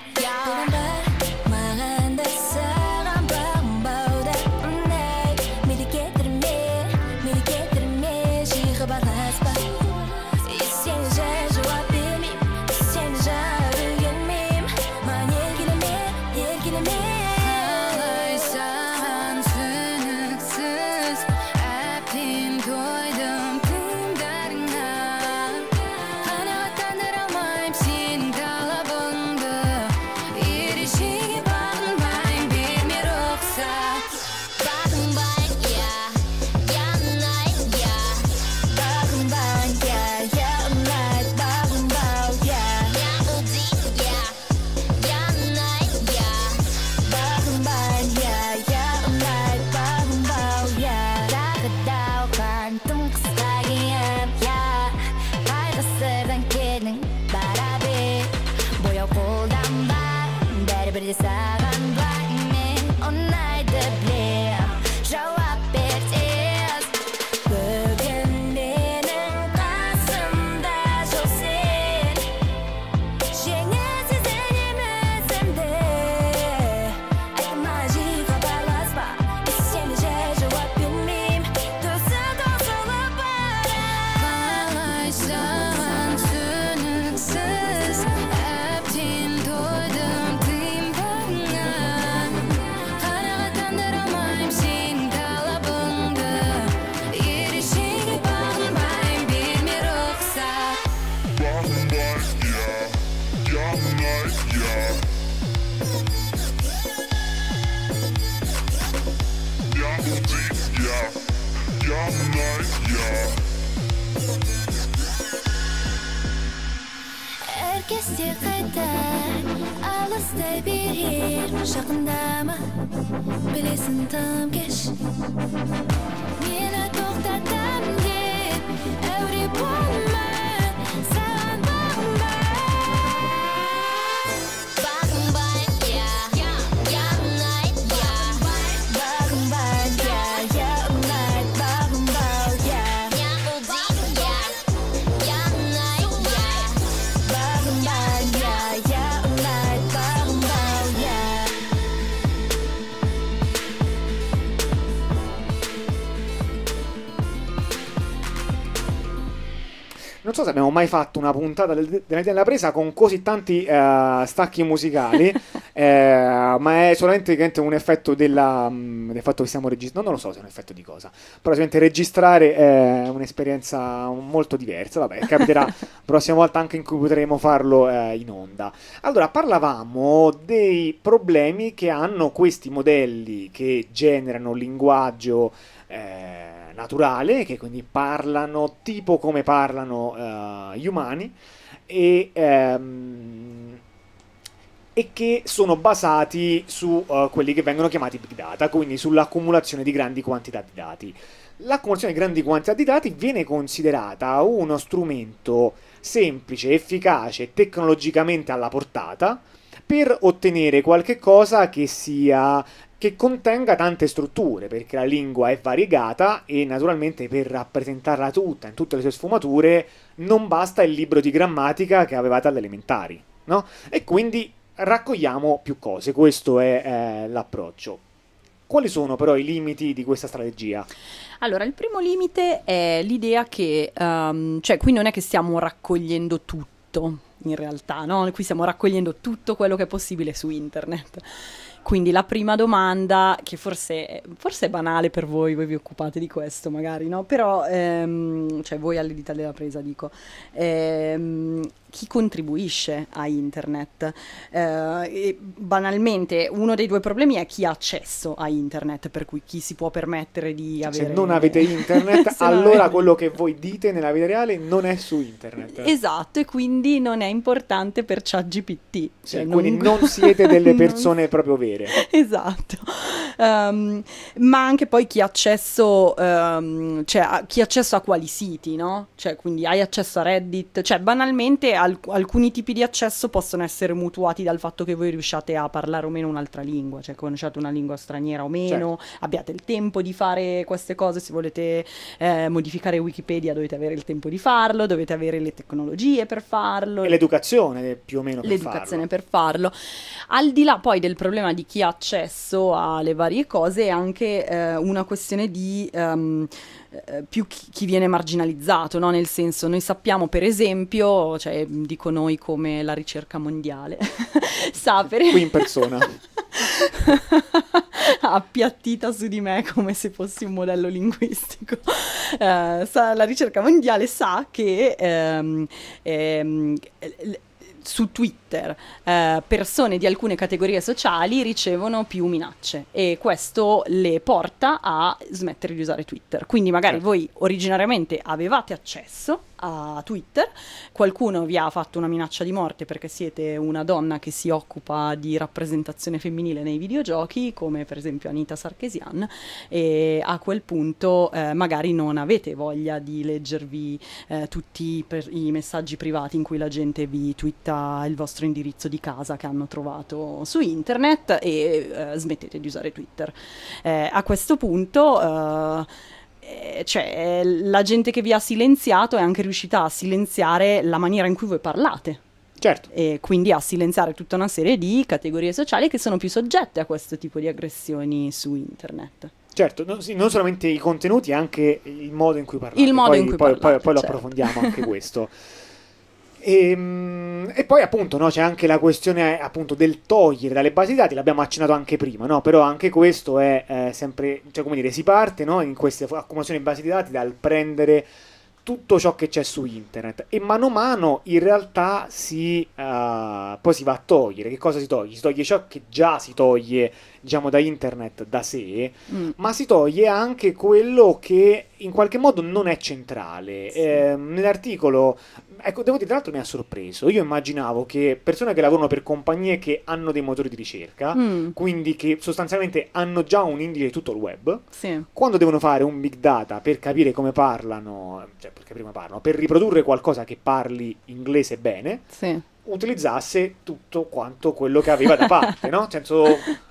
Speaker 8: Bilesin tam geç
Speaker 2: so se abbiamo mai fatto una puntata del- della presa con così tanti eh, stacchi musicali, eh, ma è solamente un effetto della, mm, del fatto che stiamo registrando. Non lo so se è un effetto di cosa, però sicuramente registrare è un'esperienza molto diversa. Vabbè, capiterà la prossima volta anche in cui potremo farlo eh, in onda. Allora, parlavamo dei problemi che hanno questi modelli che generano linguaggio eh, naturale, che quindi parlano tipo come parlano eh, gli umani e, ehm, e che sono basati su eh, quelli che vengono chiamati big data, quindi sull'accumulazione di grandi quantità di dati. L'accumulazione di grandi quantità di dati viene considerata uno strumento semplice, efficace tecnologicamente alla portata per ottenere qualche cosa che sia che contenga tante strutture, perché la lingua è variegata e naturalmente per rappresentarla tutta in tutte le sue sfumature non basta il libro di grammatica che avevate alle elementari, no? E quindi raccogliamo più cose, questo è eh, l'approccio. Quali sono però i limiti di questa strategia?
Speaker 3: Allora, il primo limite è l'idea che, ehm, cioè, qui non è che stiamo raccogliendo tutto, in realtà, no? Qui stiamo raccogliendo tutto quello che è possibile su internet. Quindi la prima domanda, che forse, forse è banale per voi, voi vi occupate di questo magari, no? Però, ehm, cioè voi all'edita della presa dico, ehm, chi contribuisce a internet? Eh, banalmente, uno dei due problemi è chi ha accesso a internet, per cui chi si può permettere di avere...
Speaker 2: Se non avete internet,
Speaker 3: non
Speaker 2: allora
Speaker 3: avete-
Speaker 2: quello che voi dite nella vita reale non è su internet.
Speaker 3: Esatto, e quindi non è importante per ChatGPT.
Speaker 2: Sì,
Speaker 3: Cioè,
Speaker 2: quindi non siete delle
Speaker 3: non-
Speaker 2: persone proprio vere.
Speaker 3: Esatto, Ehm, ma anche poi chi ha accesso, ehm, cioè a- chi ha accesso a quali siti, no? Cioè quindi hai accesso a Reddit, cioè banalmente al- alcuni tipi di accesso possono essere mutuati dal fatto che voi riusciate a parlare o meno un'altra lingua, cioè conosciate una lingua straniera o meno, abbiate il tempo di fare queste cose, se volete eh, modificare Wikipedia dovete avere il tempo di farlo, dovete avere le tecnologie per farlo.
Speaker 2: E l'educazione più o meno per
Speaker 3: l'educazione
Speaker 2: farlo.
Speaker 3: per farlo. Al di là poi del problema di chi ha accesso alle varie cose, è anche eh, una questione di ehm, eh, più chi, chi viene marginalizzato, no? nel senso noi sappiamo per esempio, cioè dico noi come la ricerca mondiale, sa per
Speaker 2: Qui in persona.
Speaker 3: appiattita su di me come se fossi un modello linguistico. Eh, sa- la ricerca mondiale sa che ehm, ehm, su Twitter eh, persone di alcune categorie sociali ricevono più minacce e questo le porta a smettere di usare Twitter. Quindi magari
Speaker 2: Certo.
Speaker 3: voi originariamente avevate accesso a Twitter, qualcuno vi ha fatto una minaccia di morte perché siete una donna che si occupa di rappresentazione femminile nei videogiochi, come per esempio Anita Sarkeesian, e a quel punto eh, magari non avete voglia di leggervi eh, tutti i per- i messaggi privati in cui la gente vi twitta il vostro indirizzo di casa che hanno trovato su internet e eh, smettete di usare Twitter. Eh, a questo punto... eh, eh, cioè, la gente che vi ha silenziato è anche riuscita a silenziare la maniera in cui voi parlate
Speaker 2: Certo.
Speaker 3: e quindi a silenziare tutta una serie di categorie sociali che sono più soggette a questo tipo di aggressioni su internet.
Speaker 2: Certo, non, sì, non solamente i contenuti, anche il modo in cui parlate.
Speaker 3: Il modo
Speaker 2: poi,
Speaker 3: in cui
Speaker 2: poi,
Speaker 3: parlate,
Speaker 2: poi- poi lo
Speaker 3: certo.
Speaker 2: approfondiamo anche questo. Ehm, E, poi appunto no, c'è anche la questione appunto del togliere dalle basi dati, l'abbiamo accennato anche prima, no? però anche questo è eh, sempre, cioè come dire, si parte no, in queste accumulazioni di basi di dati dal prendere tutto ciò che c'è su internet e mano a mano in realtà si, eh, poi si va a togliere. Che cosa si toglie? Si toglie ciò che già si toglie diciamo, da internet da sé,
Speaker 3: Mm.
Speaker 2: ma si toglie anche quello che in qualche modo non è centrale. Eh, nell'articolo, ecco, devo dire, tra l'altro mi ha sorpreso. Io immaginavo che persone che lavorano per compagnie che hanno dei motori di ricerca,
Speaker 3: Mm,
Speaker 2: quindi che sostanzialmente hanno già un indice di tutto il web,
Speaker 3: sì.
Speaker 2: quando devono fare un big data per capire come parlano, cioè per capire come parlano, per riprodurre qualcosa che parli inglese bene,
Speaker 3: Sì.
Speaker 2: utilizzasse tutto quanto quello che aveva da parte, no? Nel senso,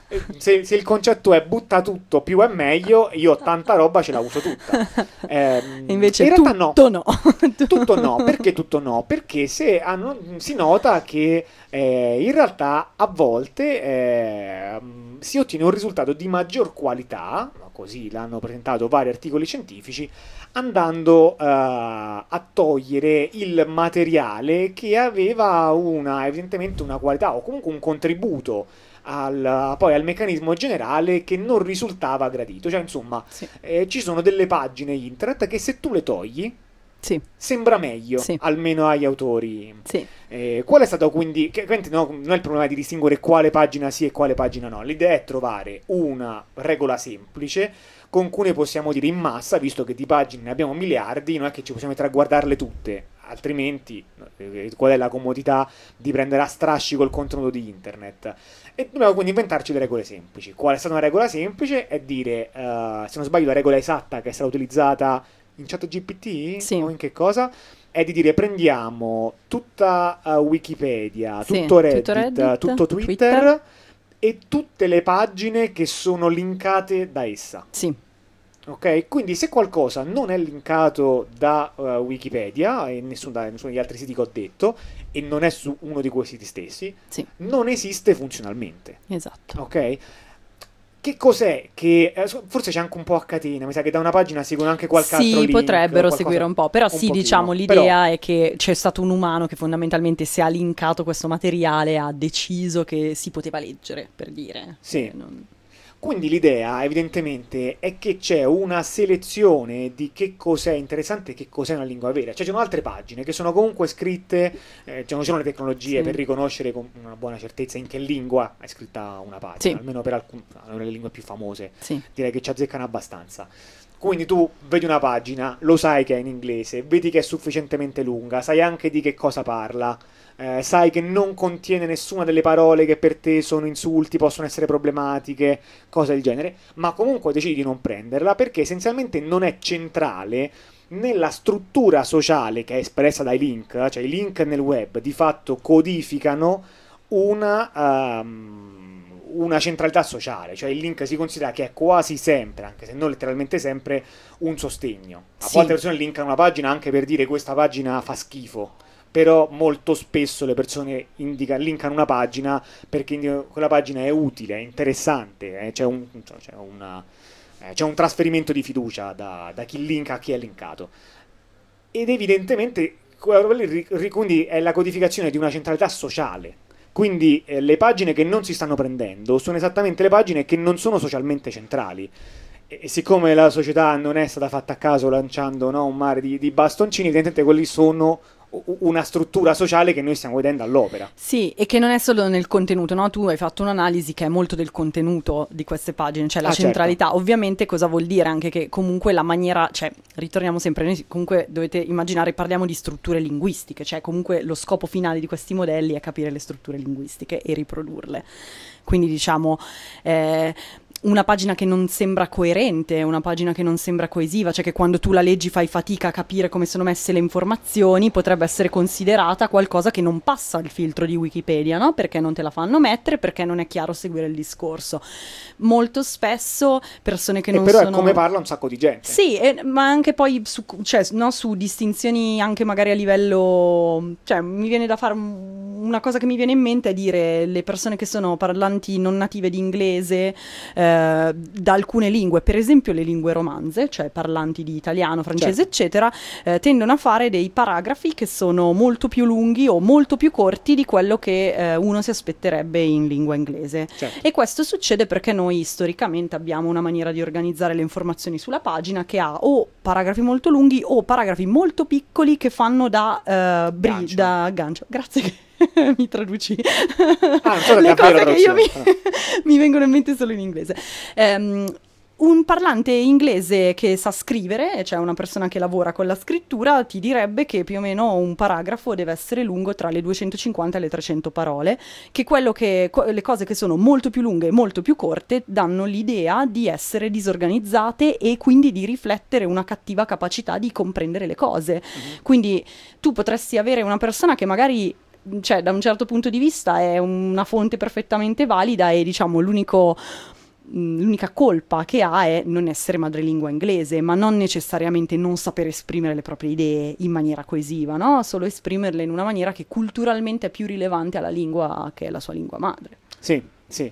Speaker 2: se, se il concetto è butta tutto più è meglio, io tanta roba, ce la uso tutta. Ehm,
Speaker 3: E invece
Speaker 2: in realtà no.
Speaker 3: tutto no.
Speaker 2: Tutto no, perché tutto no? Perché se hanno- si nota che eh, in realtà a volte eh, si ottiene un risultato di maggior qualità, così l'hanno presentato vari articoli scientifici, andando eh, a togliere il materiale che aveva una, evidentemente una qualità o comunque un contributo al, poi al meccanismo generale che non risultava gradito. Cioè, insomma,
Speaker 3: Sì.
Speaker 2: eh, ci sono delle pagine internet che se tu le togli
Speaker 3: Sì,
Speaker 2: sembra meglio,
Speaker 3: Sì.
Speaker 2: almeno agli autori.
Speaker 3: sì.
Speaker 2: Eh, qual è stato quindi, che, ovviamente no, non è il problema di distinguere quale pagina sì e quale pagina no, l'idea è trovare una regola semplice con cui ne possiamo dire in massa, visto che di pagine ne abbiamo miliardi, non è che ci possiamo mettere a guardarle tutte, altrimenti eh, qual è la comodità di prendere a strascico il contenuto di internet? E dobbiamo quindi inventarci le regole semplici. Qual è stata una regola semplice? È dire, eh, se non sbaglio, la regola esatta che è stata utilizzata in chat GPT
Speaker 3: Sì.
Speaker 2: o in che cosa? È di dire prendiamo tutta eh, Wikipedia,
Speaker 3: Sì,
Speaker 2: tutto, Reddit,
Speaker 3: tutto Reddit,
Speaker 2: tutto Twitter,
Speaker 3: Twitter.
Speaker 2: e tutte le pagine che sono linkate da essa.
Speaker 3: Sì,
Speaker 2: Ok, quindi se qualcosa non è linkato da eh, Wikipedia e nessun, da nessuno degli altri siti che ho detto e non è su uno di quei siti stessi,
Speaker 3: sì,
Speaker 2: non esiste funzionalmente.
Speaker 3: esatto.
Speaker 2: Ok? Che cos'è che eh, forse c'è anche un po' a catena, mi sa che da una pagina seguono anche qualche altro
Speaker 3: Sì,
Speaker 2: link,
Speaker 3: potrebbero
Speaker 2: qualcosa-
Speaker 3: seguire un po', però
Speaker 2: un
Speaker 3: sì,
Speaker 2: pochino.
Speaker 3: diciamo,
Speaker 2: Però-
Speaker 3: l'idea è che c'è stato un umano che fondamentalmente si è linkato questo materiale, ha deciso che si poteva leggere, per dire.
Speaker 2: Sì.
Speaker 3: Eh, non-
Speaker 2: Quindi l'idea, evidentemente, è che c'è una selezione di che cos'è interessante e che cos'è una lingua vera. Cioè, ci sono altre pagine che sono comunque scritte, eh, cioè non ci sono le tecnologie
Speaker 3: Sì.
Speaker 2: per riconoscere con una buona certezza in che lingua è scritta una pagina,
Speaker 3: Sì.
Speaker 2: almeno per alcune le lingue più famose.
Speaker 3: Sì,
Speaker 2: Direi che ci azzeccano abbastanza. Quindi tu vedi una pagina, lo sai che è in inglese, vedi che è sufficientemente lunga, sai anche di che cosa parla, eh, sai che non contiene nessuna delle parole che per te sono insulti, possono essere problematiche, cose del genere, ma comunque decidi di non prenderla perché essenzialmente non è centrale nella struttura sociale che è espressa dai link, cioè i link nel web di fatto codificano una, ehm, una centralità sociale, cioè il link si considera che è quasi sempre, anche se non letteralmente sempre, un sostegno. A
Speaker 3: Sì.
Speaker 2: volte le persone linkano una pagina anche per dire questa pagina fa schifo, però molto spesso le persone indica- linkano una pagina perché quella pagina è utile, è interessante, eh, c'è, un, c'è una- eh, c'è un trasferimento di fiducia da, da chi linka a chi è linkato. Ed evidentemente quindi è la codificazione di una centralità sociale. Quindi eh, le pagine che non si stanno prendendo sono esattamente le pagine che non sono socialmente centrali. E, e siccome la società non è stata fatta a caso lanciando no, un mare di, di bastoncini, evidentemente quelli sono una struttura sociale che noi stiamo vedendo all'opera.
Speaker 3: Sì, e che non è solo nel contenuto, no? Tu hai fatto un'analisi che è molto del contenuto di queste pagine, cioè la
Speaker 2: Ah, certo.
Speaker 3: centralità. Ovviamente cosa vuol dire anche che comunque la maniera, cioè ritorniamo sempre, noi comunque dovete immaginare, parliamo di strutture linguistiche, cioè comunque lo scopo finale di questi modelli è capire le strutture linguistiche e riprodurle. Quindi diciamo... eh, una pagina che non sembra coerente, una pagina che non sembra coesiva, cioè che quando tu la leggi fai fatica a capire come sono messe le informazioni, potrebbe essere considerata qualcosa che non passa il filtro di Wikipedia, no? Perché non te la fanno mettere, perché non è chiaro seguire il discorso. Molto spesso persone che
Speaker 2: E
Speaker 3: non
Speaker 2: però
Speaker 3: sono...
Speaker 2: è come parla un sacco di gente.
Speaker 3: Sì, e- ma anche poi su, cioè, no, su distinzioni anche magari a livello... Cioè, mi viene da fare un- una cosa che mi viene in mente è dire le persone che sono parlanti non native di inglese eh, da alcune lingue, per esempio le lingue romanze, cioè parlanti di italiano, francese,
Speaker 2: Certo.
Speaker 3: eccetera, eh, tendono a fare dei paragrafi che sono molto più lunghi o molto più corti di quello che eh, uno si aspetterebbe in lingua inglese.
Speaker 2: Certo.
Speaker 3: E questo succede perché noi storicamente abbiamo una maniera di organizzare le informazioni sulla pagina che ha o paragrafi molto lunghi o paragrafi molto piccoli che fanno da, eh, bri-
Speaker 2: Gancio.
Speaker 3: da gancio. Grazie. mi traduci
Speaker 2: Ah, so
Speaker 3: le cose che io mi, mi vengono in mente solo in inglese. Ehm, un parlante inglese che sa scrivere, cioè una persona che lavora con la scrittura, ti direbbe che più o meno un paragrafo deve essere lungo tra le 250 e le 300 parole, che, quello che co- le cose che sono molto più lunghe e molto più corte danno l'idea di essere disorganizzate e quindi di riflettere una cattiva capacità di comprendere le cose. Quindi tu potresti avere una persona che magari cioè, da un certo punto di vista è una fonte perfettamente valida e diciamo l'unico mh, L'unica colpa che ha è non essere madrelingua inglese, ma non necessariamente non saper esprimere le proprie idee in maniera coesiva, no? Solo esprimerle in una maniera che culturalmente è più rilevante alla lingua che è la sua lingua madre.
Speaker 2: Sì, sì.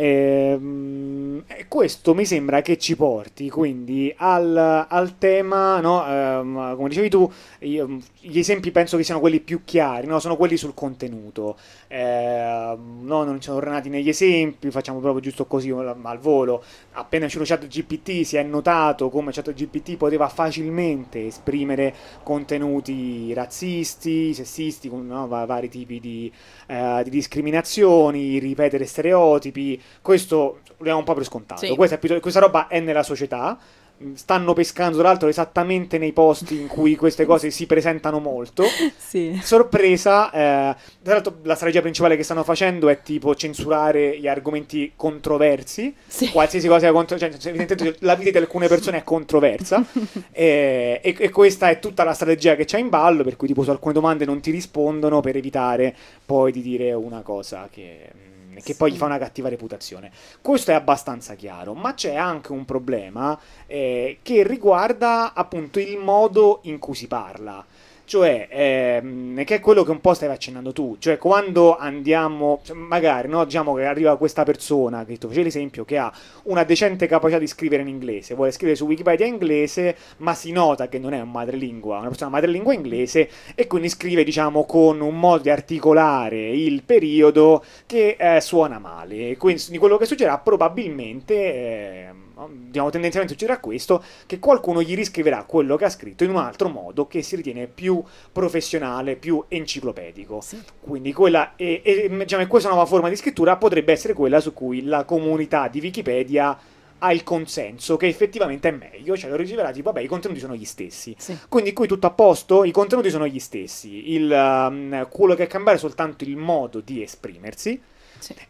Speaker 2: Ehm, e questo mi sembra che ci porti quindi al, al tema, no? Ehm, come dicevi tu, io- gli esempi penso che siano quelli più chiari, no? Sono quelli sul contenuto. Ehm, no, non ci sono ornati negli esempi, facciamo proprio giusto così al volo. Appena è uscito ChatGPT si è notato come ChatGPT poteva facilmente esprimere contenuti razzisti, sessisti, no, va- vari tipi di, eh, di discriminazioni, ripetere stereotipi. Questo lo diamo un po' per scontato.
Speaker 3: Sì.
Speaker 2: Questa, è questa roba è nella società. Mm, Stanno pescando, tra l'altro, esattamente nei posti in cui queste cose si presentano molto.
Speaker 3: Sì.
Speaker 2: Sorpresa, eh, tra l'altro la strategia principale che stanno facendo è tipo censurare gli argomenti controversi,
Speaker 3: Sì.
Speaker 2: qualsiasi cosa sia contro- cioè, evidentemente la vita di alcune persone è controversa eh, e, e questa è tutta la strategia che c'è in ballo, per cui tipo su alcune domande non ti rispondono per evitare poi di dire una cosa che, mm, che poi gli fa una cattiva reputazione. Questo è abbastanza chiaro, ma c'è anche un problema eh, che riguarda appunto il modo in cui si parla. Cioè, ehm, che è quello che un po' stavi accennando tu, cioè quando andiamo, cioè, magari, no, diciamo che arriva questa persona, che tu facevi l'esempio, che ha una decente capacità di scrivere in inglese, vuole scrivere su Wikipedia in inglese, ma si nota che non è un madrelingua, una persona madrelingua inglese, e quindi scrive, diciamo, con un modo di articolare il periodo che eh, suona male. Quindi quello che succederà probabilmente, eh, diciamo, tendenzialmente succederà questo, che qualcuno gli riscriverà quello che ha scritto in un altro modo che si ritiene più professionale, più enciclopedico. Quindi quella e, e, diciamo, questa nuova forma di scrittura potrebbe essere quella su cui la comunità di Wikipedia ha il consenso che effettivamente è meglio, cioè lo riceverà tipo vabbè i contenuti sono gli stessi.
Speaker 3: Sì.
Speaker 2: Quindi qui tutto a posto, i contenuti sono gli stessi, il, um, quello che cambia è soltanto il modo di esprimersi.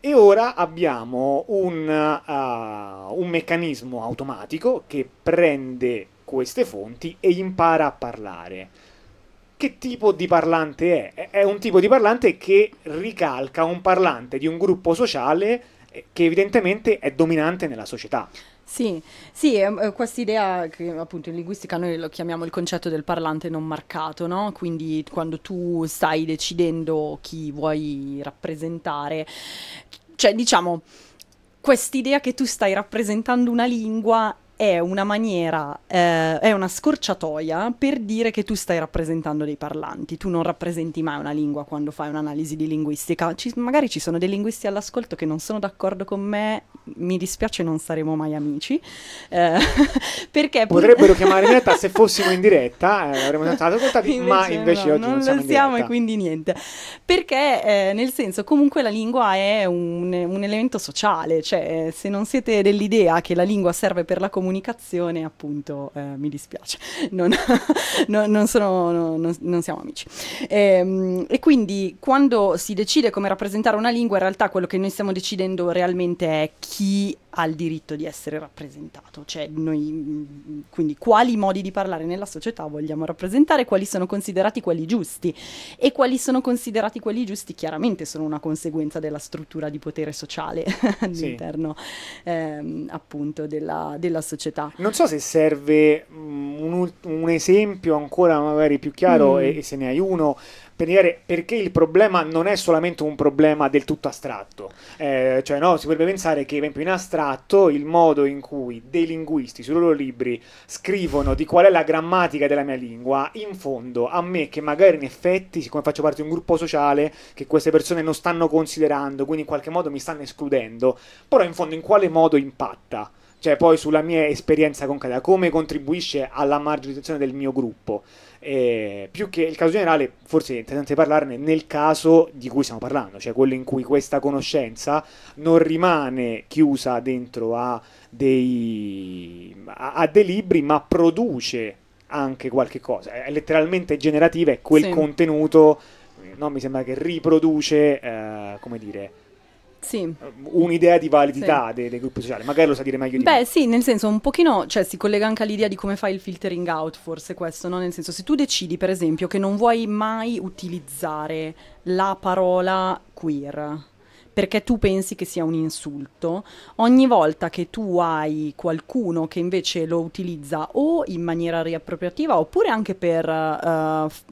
Speaker 2: E ora abbiamo un, uh, un meccanismo automatico che prende queste fonti e impara a parlare. Che tipo di parlante è? È- È un tipo di parlante che ricalca un parlante di un gruppo sociale eh, che evidentemente è dominante nella società.
Speaker 3: Sì, sì, è questa idea che appunto in linguistica noi lo chiamiamo il concetto del parlante non marcato, no? Quindi quando tu stai decidendo chi vuoi rappresentare, cioè diciamo, quest'idea che tu stai rappresentando una lingua è una maniera, eh, è una scorciatoia per dire che tu stai rappresentando dei parlanti. Tu non rappresenti mai una lingua quando fai un'analisi di linguistica. Ci- magari ci sono dei linguisti all'ascolto che non sono d'accordo con me, mi dispiace, non saremo mai amici. Eh, perché
Speaker 2: Potrebbero chiamare in diretta se fossimo in diretta, eh, avremmo stati ascoltati, ma invece
Speaker 3: no,
Speaker 2: oggi non, siamo in
Speaker 3: siamo e quindi niente. Perché eh, nel senso comunque la lingua è un, un elemento sociale, cioè se non siete dell'idea che la lingua serve per la comunicazione, appunto eh, mi dispiace, non, non- non sono- non- non- non siamo amici. Ehm, e quindi quando si decide come rappresentare una lingua, in realtà quello che noi stiamo decidendo realmente è chi ha il diritto di essere rappresentato, cioè noi, mm, quindi quali modi di parlare nella società vogliamo rappresentare, quali sono considerati quelli giusti e quali sono considerati quelli giusti chiaramente sono una conseguenza della struttura di potere sociale all'interno ehm, appunto della, della società.
Speaker 2: Non so se serve mm, un, un esempio ancora magari più chiaro
Speaker 3: Mm.
Speaker 2: e, e se ne hai uno per dire perché il problema non è solamente un problema del tutto astratto. Eh, cioè, no, si potrebbe pensare che, per esempio, in astratto il modo in cui dei linguisti sui loro libri scrivono di qual è la grammatica della mia lingua, in fondo a me che magari in effetti, siccome faccio parte di un gruppo sociale che queste persone non stanno considerando, quindi in qualche modo mi stanno escludendo, però in fondo in quale modo impatta? Cioè poi sulla mia esperienza concreta, come contribuisce alla marginalizzazione del mio gruppo. Eh, più che il caso generale, forse è interessante parlarne nel caso di cui stiamo parlando, cioè quello in cui questa conoscenza non rimane chiusa dentro a dei, a, a dei libri, ma produce anche qualche cosa. È letteralmente generativa, è quel
Speaker 3: Sì.
Speaker 2: contenuto, eh, no, mi sembra che riproduce, eh, come dire,
Speaker 3: Sì.
Speaker 2: un'idea di validità dei, dei gruppi sociali. Magari lo sa dire meglio di
Speaker 3: Beh,
Speaker 2: me.
Speaker 3: sì, nel senso un pochino, cioè si collega anche all'idea di come fai il filtering out, forse questo, no? Nel senso, se tu decidi, per esempio, che non vuoi mai utilizzare la parola queer perché tu pensi che sia un insulto, ogni volta che tu hai qualcuno che invece lo utilizza o in maniera riappropriativa oppure anche per, eh, f-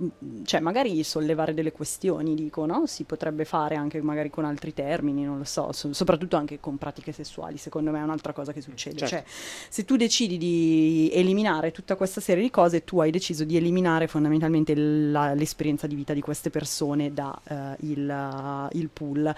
Speaker 3: cioè magari sollevare delle questioni, dico, no? Si potrebbe fare anche magari con altri termini, non lo so, so- soprattutto anche con pratiche sessuali, secondo me è un'altra cosa che succede.
Speaker 2: Certo.
Speaker 3: Cioè, se tu decidi di eliminare tutta questa serie di cose, tu hai deciso di eliminare fondamentalmente la- l'esperienza di vita di queste persone da eh, il, il pool.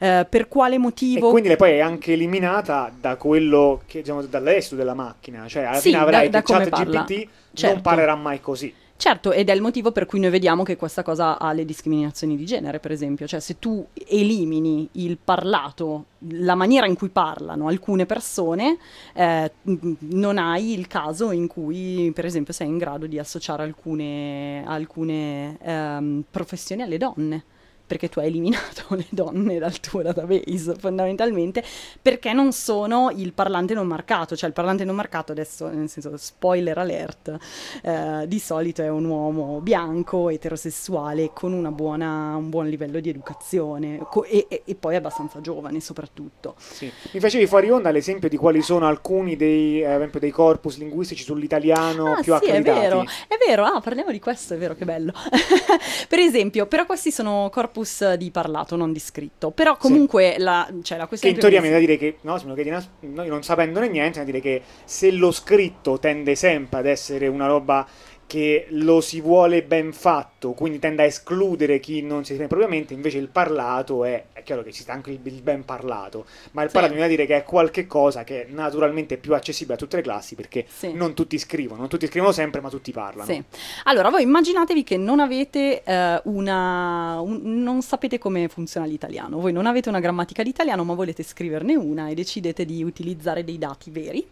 Speaker 3: Eh, per quale
Speaker 2: E
Speaker 3: motivo?
Speaker 2: quindi lei poi è anche eliminata da quello che diciamo dall'estero della macchina, cioè alla
Speaker 3: Sì,
Speaker 2: fine avrai
Speaker 3: da- da
Speaker 2: chat. GPT
Speaker 3: Certo.
Speaker 2: non parlerà mai così.
Speaker 3: Certo, ed è il motivo per cui noi vediamo che questa cosa ha le discriminazioni di genere, per esempio. Cioè, se tu elimini il parlato, la maniera in cui parlano alcune persone, eh, non hai il caso in cui, per esempio, sei in grado di associare alcune, alcune ehm, professioni alle donne. Perché tu hai eliminato le donne dal tuo database, fondamentalmente, perché non sono il parlante non marcato. Cioè, il parlante non marcato, adesso, nel senso, spoiler alert, eh, di solito è un uomo bianco, eterosessuale, con una buona- un buon livello di educazione co- e, e- e poi abbastanza giovane soprattutto.
Speaker 2: Sì. Mi facevi fuori onda l'esempio di quali sono alcuni dei, eh, dei corpus linguistici sull'italiano
Speaker 3: Ah
Speaker 2: più
Speaker 3: sì, è
Speaker 2: accreditati.
Speaker 3: vero, è vero, ah, parliamo di questo, è vero, che bello. per esempio, però questi sono corpus di parlato, non di scritto. Però comunque la, cioè, la
Speaker 2: Che
Speaker 3: questione...
Speaker 2: in teoria mi da dire che, no, se me lo chiedi una- no, io non sapendone niente, mi da dire che se lo scritto tende sempre ad essere una roba che lo si vuole ben fatto, quindi tende a escludere chi non si esprime propriamente, invece il parlato è, è chiaro che ci sta anche il, il ben parlato, ma il
Speaker 3: Sì.
Speaker 2: parlato viene da dire che è qualche cosa che è naturalmente più accessibile a tutte le classi perché
Speaker 3: Sì.
Speaker 2: non tutti scrivono, non tutti scrivono sempre, ma tutti parlano.
Speaker 3: Sì. Allora, voi immaginatevi che non avete eh, una. un- non sapete come funziona l'italiano. Voi non avete una grammatica di italiano, ma volete scriverne una e decidete di utilizzare dei dati veri.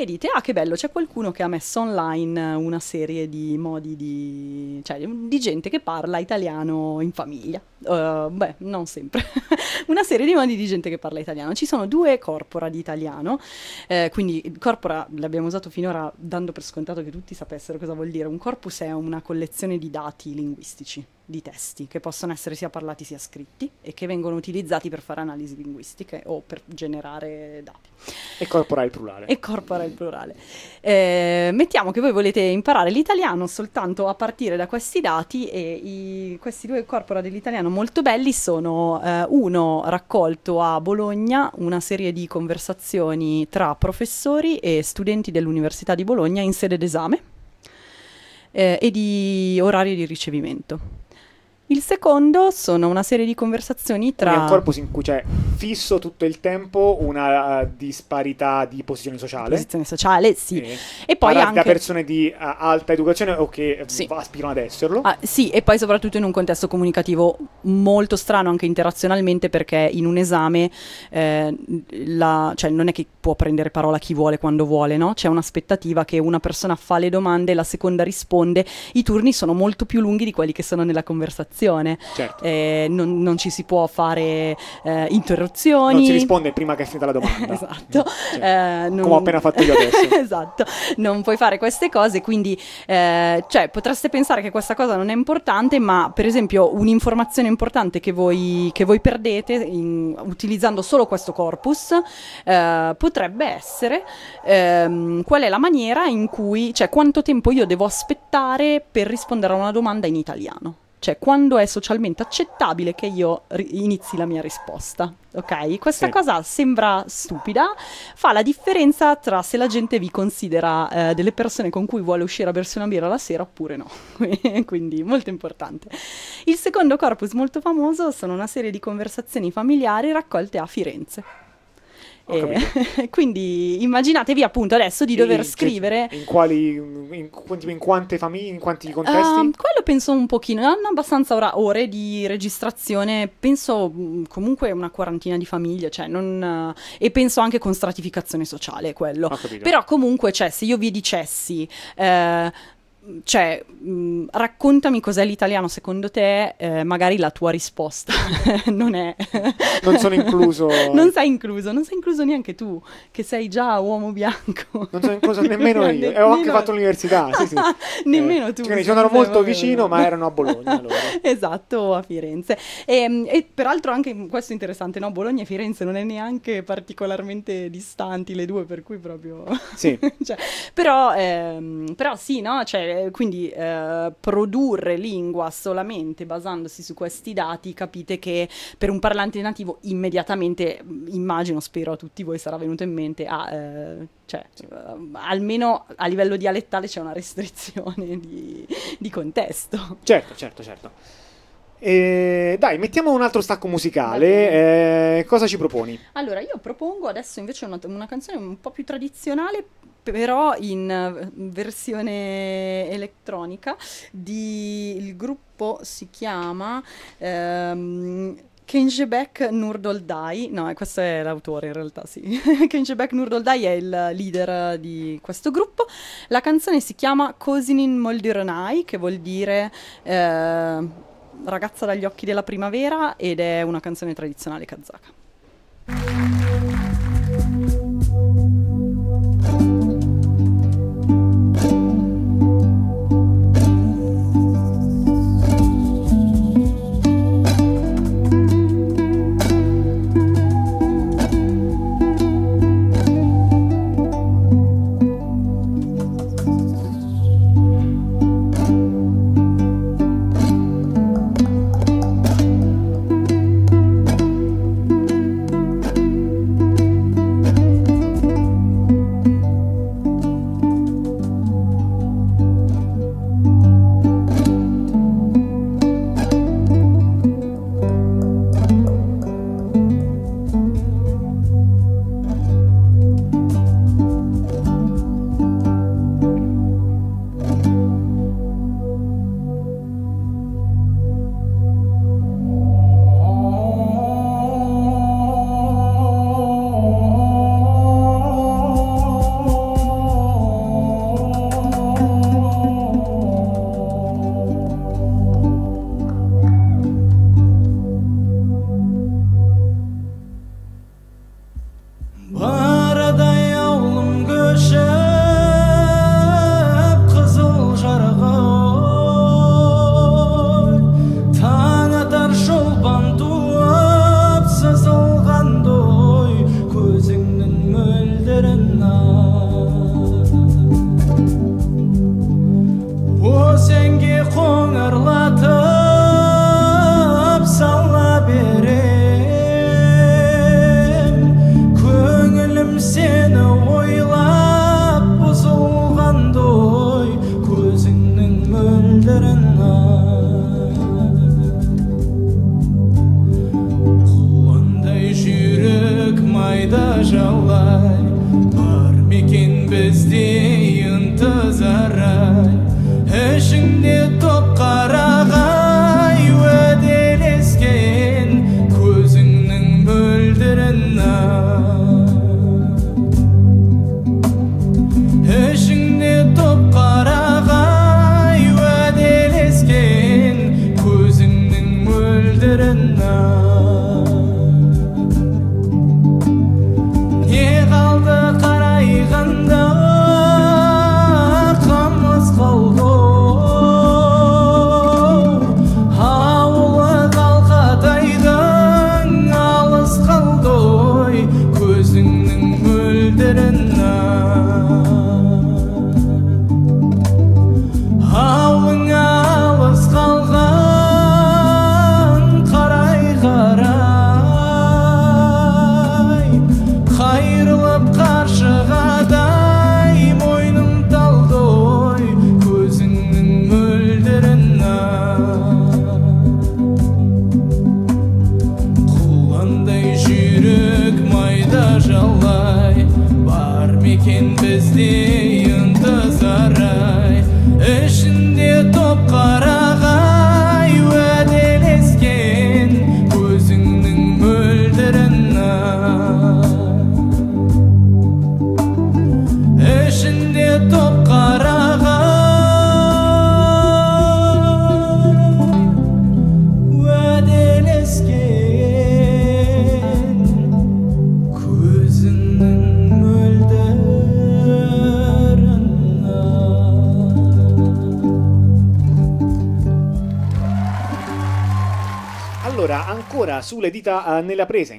Speaker 3: E dite: Ah, che bello, c'è qualcuno che ha messo online una serie di modi di. cioè di gente che parla italiano in famiglia. Eh, beh, non sempre. una serie di modi di gente che parla italiano. Ci sono due corpora di italiano. Eh, quindi corpora l'abbiamo usato finora dando per scontato che tutti sapessero cosa vuol dire. Un corpus è una collezione di dati linguistici, di testi, che possono essere sia parlati sia scritti e che vengono utilizzati per fare analisi linguistiche o per generare dati.
Speaker 2: E corpora il plurale.
Speaker 3: E corpora il plurale. Eh, mettiamo che voi volete imparare l'italiano soltanto a partire da questi dati e i- questi due corpora dell'italiano molto belli sono eh, uno raccolto a Bologna, una serie di conversazioni tra professori e studenti dell'Università di Bologna in sede d'esame eh, e di orario di ricevimento. Il secondo sono una serie di conversazioni tra...
Speaker 2: Quindi è un corpus in cui c'è fisso tutto il tempo una eh, disparità di posizione sociale.
Speaker 3: posizione sociale, sì.
Speaker 2: Sì.
Speaker 3: E poi
Speaker 2: Parla
Speaker 3: anche...
Speaker 2: da persone di eh, alta educazione o che eh,
Speaker 3: Sì.
Speaker 2: aspirano ad esserlo.
Speaker 3: Ah, sì, e poi soprattutto in un contesto comunicativo molto strano anche interazionalmente perché in un esame eh, la- cioè non è che può prendere parola chi vuole quando vuole, no? C'è un'aspettativa che una persona fa le domande, la seconda risponde, i turni sono molto più lunghi di quelli che sono nella conversazione.
Speaker 2: Certo.
Speaker 3: Eh, non, non ci si può fare eh, interruzioni.
Speaker 2: Non si risponde prima che è finita la domanda.
Speaker 3: Esatto.
Speaker 2: Cioè,
Speaker 3: Eh, non-
Speaker 2: Come ho appena fatto io adesso.
Speaker 3: esatto, non puoi fare queste cose, quindi eh, cioè, potreste pensare che questa cosa non è importante, ma per esempio un'informazione importante che voi, che voi perdete in- utilizzando solo questo corpus eh, potrebbe essere ehm, qual è la maniera in cui, cioè quanto tempo io devo aspettare per rispondere a una domanda in italiano. Cioè, quando è socialmente accettabile che io ri- inizi la mia risposta, ok? Questa
Speaker 2: Sì.
Speaker 3: cosa sembra stupida, fa la differenza tra se la gente vi considera eh, delle persone con cui vuole uscire a bersi una birra la sera oppure no. Quindi molto importante. Il secondo corpus molto famoso sono una serie di conversazioni familiari raccolte a Firenze. E- quindi immaginatevi appunto adesso di dover
Speaker 2: In-
Speaker 3: scrivere.
Speaker 2: In quali. In, in quante famiglie, in quanti contesti?
Speaker 3: Ehm, quello penso un pochino, hanno abbastanza ora- ore di registrazione, penso mh, comunque una quarantina di famiglie, cioè non, eh, e penso anche con stratificazione sociale quello. Però comunque, cioè, se io vi dicessi, eh, cioè, mh, raccontami cos'è l'italiano secondo te, eh, magari la tua risposta non è...
Speaker 2: Non sono incluso.
Speaker 3: non sei incluso, non sei incluso neanche tu, che sei già uomo bianco.
Speaker 2: Non sono incluso nemmeno io.
Speaker 3: Ne-
Speaker 2: E ho anche fatto l'università. Sì, sì.
Speaker 3: Nemmeno
Speaker 2: Eh,
Speaker 3: tu.
Speaker 2: quindi sono molto vicino, ma erano a Bologna. Allora.
Speaker 3: Esatto, a Firenze. E, e peraltro anche questo è interessante, no? Bologna e Firenze non è neanche particolarmente distanti le due, per cui proprio...
Speaker 2: Sì.
Speaker 3: Cioè, però, ehm, però sì, no? Cioè, quindi eh, produrre lingua solamente basandosi su questi dati, capite che per un parlante nativo immediatamente, mh, immagino, spero a tutti voi sarà venuto in mente, ah, eh, cioè, eh, almeno a livello dialettale c'è una restrizione di, di contesto.
Speaker 2: Certo, certo, certo. E, dai, mettiamo un altro stacco musicale. Eh, cosa ci proponi?
Speaker 3: Allora, io propongo adesso invece una, una canzone un po' più tradizionale, però in eh, versione elettronica. Di, il gruppo si chiama ehm, Kenjebek Nurdoldai. No, eh, questo è l'autore in realtà, sì. Kenjebek Nurdoldai è il leader di questo gruppo. La canzone si chiama Kosinin Moldironai, che vuol dire eh, ragazza dagli occhi della primavera, ed è una canzone tradizionale kazaka.
Speaker 2: 还还是你懂。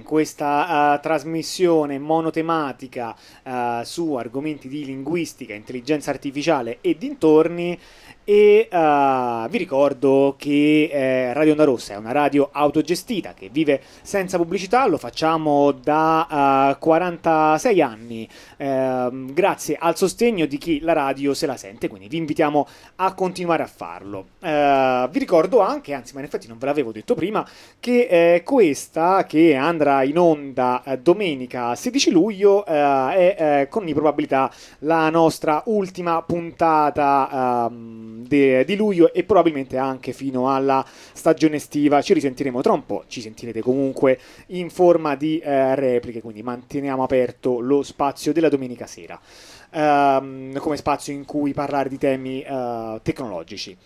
Speaker 2: Questa eh, trasmissione monotematica eh, su argomenti di linguistica, intelligenza artificiale e dintorni. E eh, vi ricordo che eh, Radio Onda Rossa è una radio autogestita che vive senza pubblicità, lo facciamo da eh, 46 anni, ehm, grazie al sostegno di chi la radio se la sente, quindi vi invitiamo a continuare a farlo. Eh, vi ricordo anche, anzi, ma in effetti non ve l'avevo detto prima, che questa che andrà in onda domenica 16 luglio è con ogni probabilità la nostra ultima puntata ehm, de- di luglio e probabilmente anche fino alla stagione estiva. Ci risentiremo tra un po', ci sentirete comunque in forma di eh, repliche, quindi manteniamo aperto lo spazio della domenica sera ehm, come spazio in cui parlare di temi eh, tecnologici.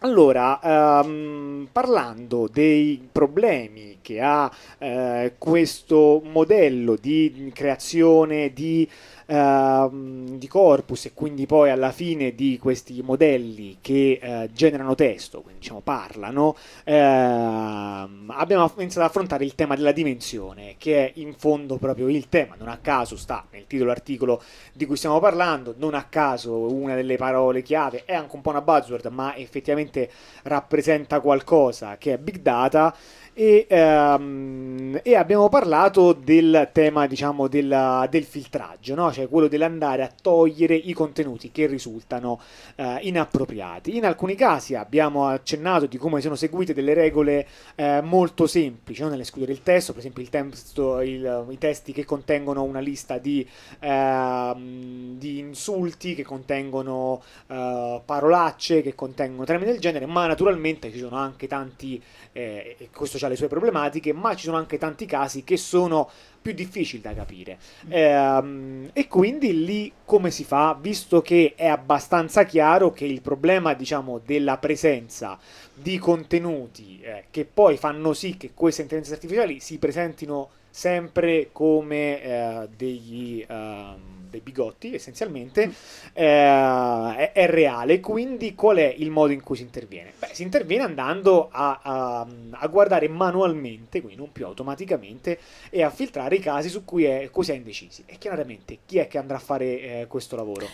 Speaker 2: Allora, ehm, parlando dei problemi che ha eh, questo modello di creazione di, ehm, di corpus e quindi poi alla fine di questi modelli che eh, generano testo, quindi diciamo parlano, ehm, abbiamo iniziato ad affrontare il tema della dimensione, che è in fondo proprio il tema, non a caso sta nel titolo dell'articolo di cui stiamo parlando, non a caso una delle parole chiave è anche un po' una buzzword, ma effettivamente rappresenta qualcosa che è big data e, ehm, e abbiamo parlato del tema diciamo della- del filtraggio, no? cioè quello dell'andare a togliere i contenuti che risultano eh, inappropriati. In alcuni casi abbiamo accennato di come sono seguite delle regole eh, molto semplici no? nell'escludere il testo, per esempio il testo, il- i testi che contengono una lista di, ehm, di insulti, che contengono eh, parolacce, che contengono termini del genere, ma naturalmente ci sono anche tanti, eh, e questo ha le sue problematiche, ma ci sono anche tanti casi che sono più difficili da capire. Ehm, e quindi lì come si fa, visto che è abbastanza chiaro che il problema, diciamo, della presenza di contenuti eh, che poi fanno sì che queste intelligenze artificiali si presentino sempre come eh, degli, ehm, dei bigotti essenzialmente eh, è, è reale quindi qual è il modo in cui si interviene? Beh, si interviene andando a, a- a guardare manualmente quindi non più automaticamente e a filtrare i casi su cui è, cui si è indecisi e chiaramente chi è che andrà a fare eh, questo lavoro?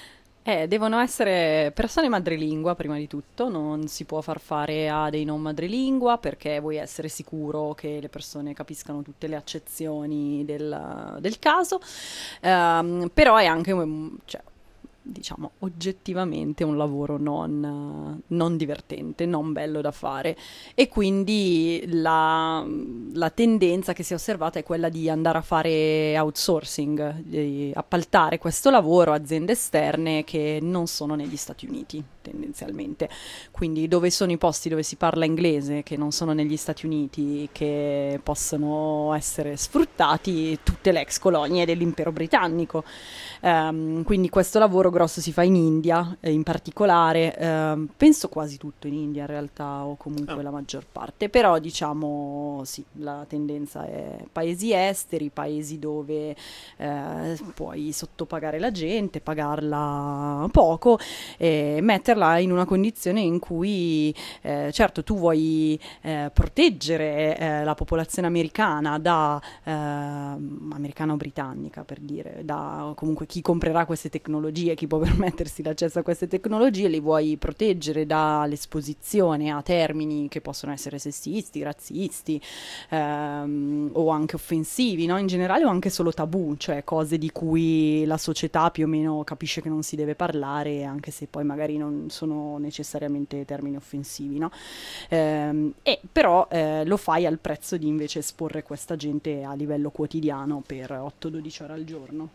Speaker 3: Eh, devono essere persone madrelingua prima di tutto, non si può far fare a dei non madrelingua perché vuoi essere sicuro che le persone capiscano tutte le accezioni del, del caso, Ehm, però è anche, cioè, diciamo, oggettivamente un lavoro non, non divertente, non bello da fare. E quindi la, la tendenza che si è osservata è quella di andare a fare outsourcing, di appaltare questo lavoro a aziende esterne che non sono negli Stati Uniti tendenzialmente. Quindi dove sono i posti dove si parla inglese che non sono negli Stati Uniti che possono essere sfruttati tutte le ex colonie dell'impero britannico. Ehm, quindi questo lavoro grosso si fa in India, eh, in particolare, ehm, penso quasi tutto in India in realtà, o comunque
Speaker 2: Ah.
Speaker 3: la maggior parte, però diciamo sì, la tendenza è paesi esteri, paesi dove eh, puoi sottopagare la gente, pagarla poco e metterla in una condizione in cui eh, certo tu vuoi eh, proteggere eh, la popolazione americana da ehm, americana o britannica per dire, da comunque chi comprerà queste tecnologie, chi può permettersi l'accesso a queste tecnologie, li vuoi proteggere dall'esposizione a termini che possono essere sessisti, razzisti ehm, o anche offensivi, no? In generale o anche solo tabù, cioè cose di cui la società più o meno capisce che non si deve parlare, anche se poi magari non sono necessariamente termini offensivi, no? Ehm, e però eh, lo fai al prezzo di invece esporre questa gente a livello quotidiano per 8-12 ore al giorno.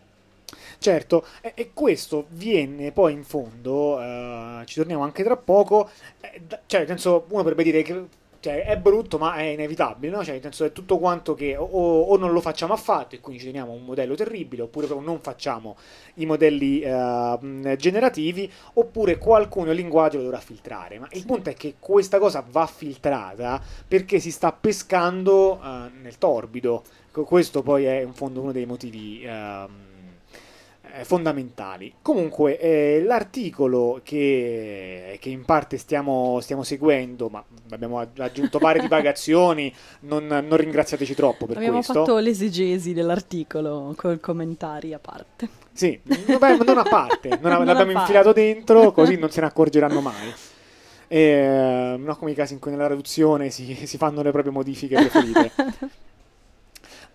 Speaker 2: Certo, e, questo viene poi in fondo, eh, ci torniamo anche tra poco, eh, cioè nel senso uno potrebbe dire che cioè, è brutto ma è inevitabile, no? Cioè nel senso è tutto quanto che o, o non lo facciamo affatto e quindi ci teniamo un modello terribile, oppure non facciamo i modelli mh, generativi, oppure qualcuno il linguaggio lo dovrà filtrare. Ma il punto è che questa cosa va filtrata perché si sta pescando eh, nel torbido. Co- Questo poi è in fondo uno dei motivi ehm, eh, fondamentali. Comunque, eh, l'articolo che, che in parte stiamo, stiamo seguendo, ma abbiamo aggi- aggiunto varie divagazioni, non, non ringraziateci troppo per
Speaker 3: Abbiamo
Speaker 2: questo.
Speaker 3: fatto l'esegesi dell'articolo con commentari a parte.
Speaker 2: Sì, vabbè, non a parte, non
Speaker 3: Non
Speaker 2: l'abbiamo
Speaker 3: parte.
Speaker 2: infilato dentro, così non se ne accorgeranno mai. Eh, non come i casi in cui nella traduzione si, si fanno le proprie modifiche preferite.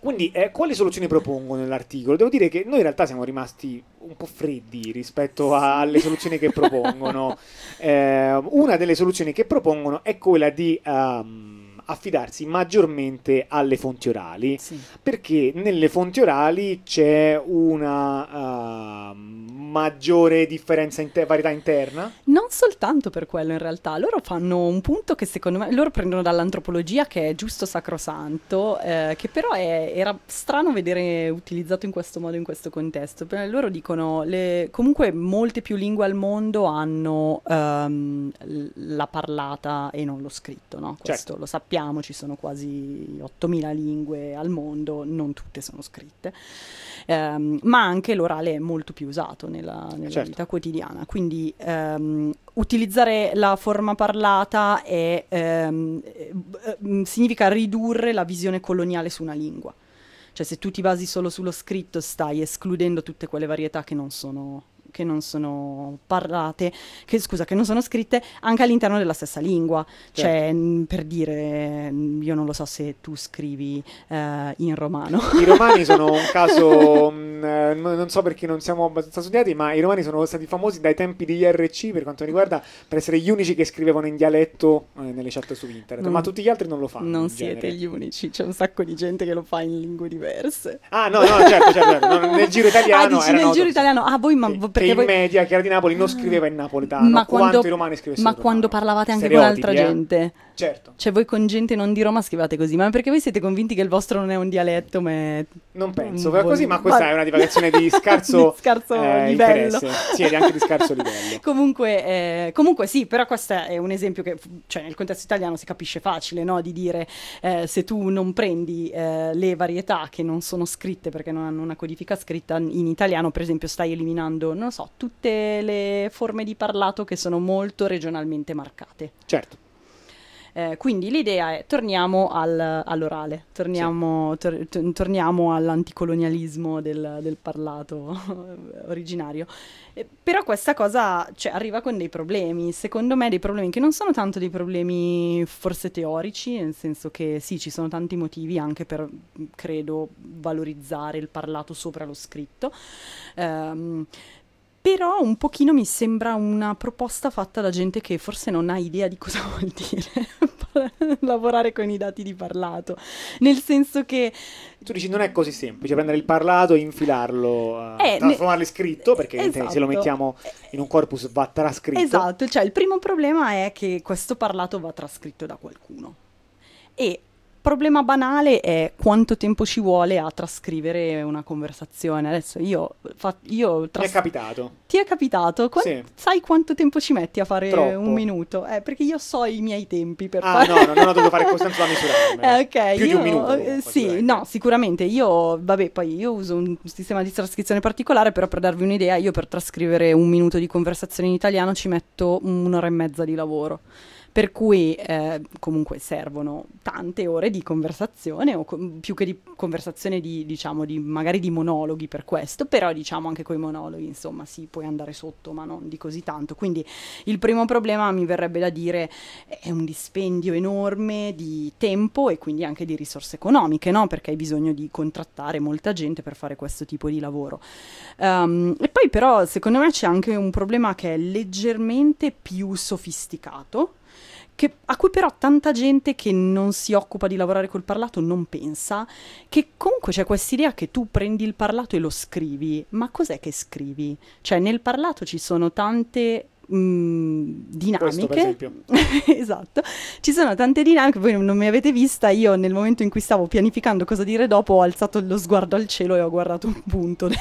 Speaker 2: Quindi, eh, quali soluzioni propongo nell'articolo? Devo dire che noi in realtà siamo rimasti un po' freddi rispetto a- alle soluzioni che propongono. Eh, una delle soluzioni che propongono è quella di ehm, affidarsi maggiormente alle fonti orali
Speaker 3: Sì.
Speaker 2: perché nelle fonti orali c'è una ehm, maggiore differenza in varietà interna.
Speaker 3: Non soltanto per quello in realtà, loro fanno un punto che secondo me, loro prendono dall'antropologia che è giusto sacrosanto, eh, che però è- era strano vedere utilizzato in questo modo, in questo contesto. Per- Loro dicono, le, comunque molte più lingue al mondo hanno l- la parlata e non lo scritto, no? Questo
Speaker 2: Certo.
Speaker 3: lo sappiamo, ci sono quasi 8.000 lingue al mondo, non tutte sono scritte. Ehm, ma anche l'orale è molto più usato nella, nella
Speaker 2: Certo.
Speaker 3: vita quotidiana. Quindi ehm, utilizzare la forma parlata è, ehm, eh, eh, significa ridurre la visione coloniale su una lingua. Cioè se tu ti basi solo sullo scritto stai escludendo tutte quelle varietà che non sono che non sono parlate, che scusa, che non sono scritte anche all'interno della stessa lingua. Cioè, mh, per dire, io non lo so se tu scrivi eh, in romano.
Speaker 2: I romani sono un caso, mh, eh, non so perché non siamo abbastanza studiati, ma i romani sono stati famosi dai tempi degli RC per quanto riguarda per essere gli unici che scrivevano in dialetto eh, nelle chat su internet,
Speaker 3: Non-
Speaker 2: ma tutti gli altri non lo fanno.
Speaker 3: Non siete
Speaker 2: genere.
Speaker 3: gli unici, c'è un sacco di gente che lo fa in lingue diverse.
Speaker 2: Ah, no, no, certo, certo, certo. nel giro italiano.
Speaker 3: ah, dici nel giro
Speaker 2: sì.
Speaker 3: italiano? Ah, voi, ma
Speaker 2: Che-
Speaker 3: perché
Speaker 2: che in
Speaker 3: voi...
Speaker 2: media, che era di Napoli, non scriveva in napoletano,
Speaker 3: ma
Speaker 2: quanto
Speaker 3: quando,
Speaker 2: i romani scrivessero
Speaker 3: ma quando parlavate anche con altra
Speaker 2: Stereotipi, eh.
Speaker 3: gente,
Speaker 2: Certo,
Speaker 3: cioè voi con gente non di Roma scrivete così, ma perché voi siete convinti che il vostro non è un dialetto, ma è...
Speaker 2: non penso,
Speaker 3: Un
Speaker 2: così, ma questa è una divagazione di scarso,
Speaker 3: Di scarso
Speaker 2: eh,
Speaker 3: livello.
Speaker 2: interesse. Sì, anche di scarso livello.
Speaker 3: Comunque, eh, comunque sì, però questo è un esempio che, cioè, nel contesto italiano si capisce facile, no? Di dire eh, se tu non prendi eh, le varietà che non sono scritte perché non hanno una codifica scritta in italiano, per esempio, stai eliminando, non so, tutte le forme di parlato che sono molto regionalmente marcate.
Speaker 2: Certo.
Speaker 3: Eh, quindi l'idea è torniamo al- all'orale, torniamo, tor- to- torniamo all'anticolonialismo del, del parlato originario. Eh, però questa cosa cioè, arriva con dei problemi, secondo me dei problemi che non sono tanto dei problemi forse teorici, nel senso che sì, ci sono tanti motivi anche per, credo, valorizzare il parlato sopra lo scritto. Ehm, però un pochino mi sembra una proposta fatta da gente che forse non ha idea di cosa vuol dire lavorare con i dati di parlato. Nel senso che
Speaker 2: Tu dici non è così semplice prendere il parlato e infilarlo,
Speaker 3: Eh,
Speaker 2: eh,
Speaker 3: ne-
Speaker 2: trasformarlo in scritto, perché
Speaker 3: Esatto.
Speaker 2: se lo mettiamo in un corpus va trascritto.
Speaker 3: Esatto, cioè il primo problema è che questo parlato va trascritto da qualcuno. E problema banale è quanto tempo ci vuole a trascrivere una conversazione. Adesso io, fa- io tras-
Speaker 2: è capitato.
Speaker 3: ti è capitato? Qua-
Speaker 2: Sì.
Speaker 3: Sai quanto tempo ci metti a fare
Speaker 2: Troppo.
Speaker 3: un minuto? Eh, perché io so i miei tempi per
Speaker 2: Ah,
Speaker 3: fare...
Speaker 2: no, no, non ho dovuto fare così tanto da misurarmelo.
Speaker 3: Eh, ok,
Speaker 2: Più di
Speaker 3: io-
Speaker 2: un minuto.
Speaker 3: eh, sì,
Speaker 2: sicuramente.
Speaker 3: no, sicuramente. Io, vabbè, poi io uso un sistema di trascrizione particolare, però per darvi un'idea, io per trascrivere un minuto di conversazione in italiano ci metto un'ora e mezza di lavoro. Per cui eh, comunque servono tante ore di conversazione, o co- più che di conversazione di, diciamo, di, magari di monologhi per questo, però diciamo anche con i monologhi, insomma, si puoi andare sotto, ma non di così tanto. Quindi il primo problema mi verrebbe da dire è un dispendio enorme di tempo e quindi anche di risorse economiche, no? Perché hai bisogno di contrattare molta gente per fare questo tipo di lavoro. Ehm, e poi però secondo me c'è anche un problema che è leggermente più sofisticato che- a cui però tanta gente che non si occupa di lavorare col parlato non pensa, che comunque c'è quest'idea che tu prendi il parlato e lo scrivi, ma cos'è che scrivi? Cioè nel parlato ci sono tante mh,
Speaker 2: per
Speaker 3: dinamiche. esatto, ci sono tante dinamiche, voi non mi avete vista, io nel momento in cui stavo pianificando cosa dire dopo ho alzato lo sguardo al cielo e ho guardato un punto de-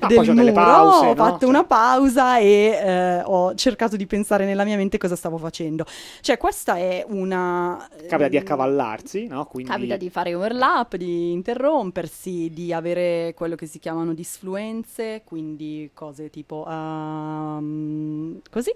Speaker 2: Ah,
Speaker 3: del muro,
Speaker 2: pause,
Speaker 3: ho
Speaker 2: no?
Speaker 3: fatto
Speaker 2: Cioè-
Speaker 3: una pausa e eh, ho cercato di pensare nella mia mente cosa stavo facendo. Cioè questa è una...
Speaker 2: Capita di
Speaker 3: ehm,
Speaker 2: accavallarsi, no? Quindi
Speaker 3: Capita di fare overlap, di interrompersi, di avere quello che si chiamano disfluenze, quindi cose tipo ehm, così.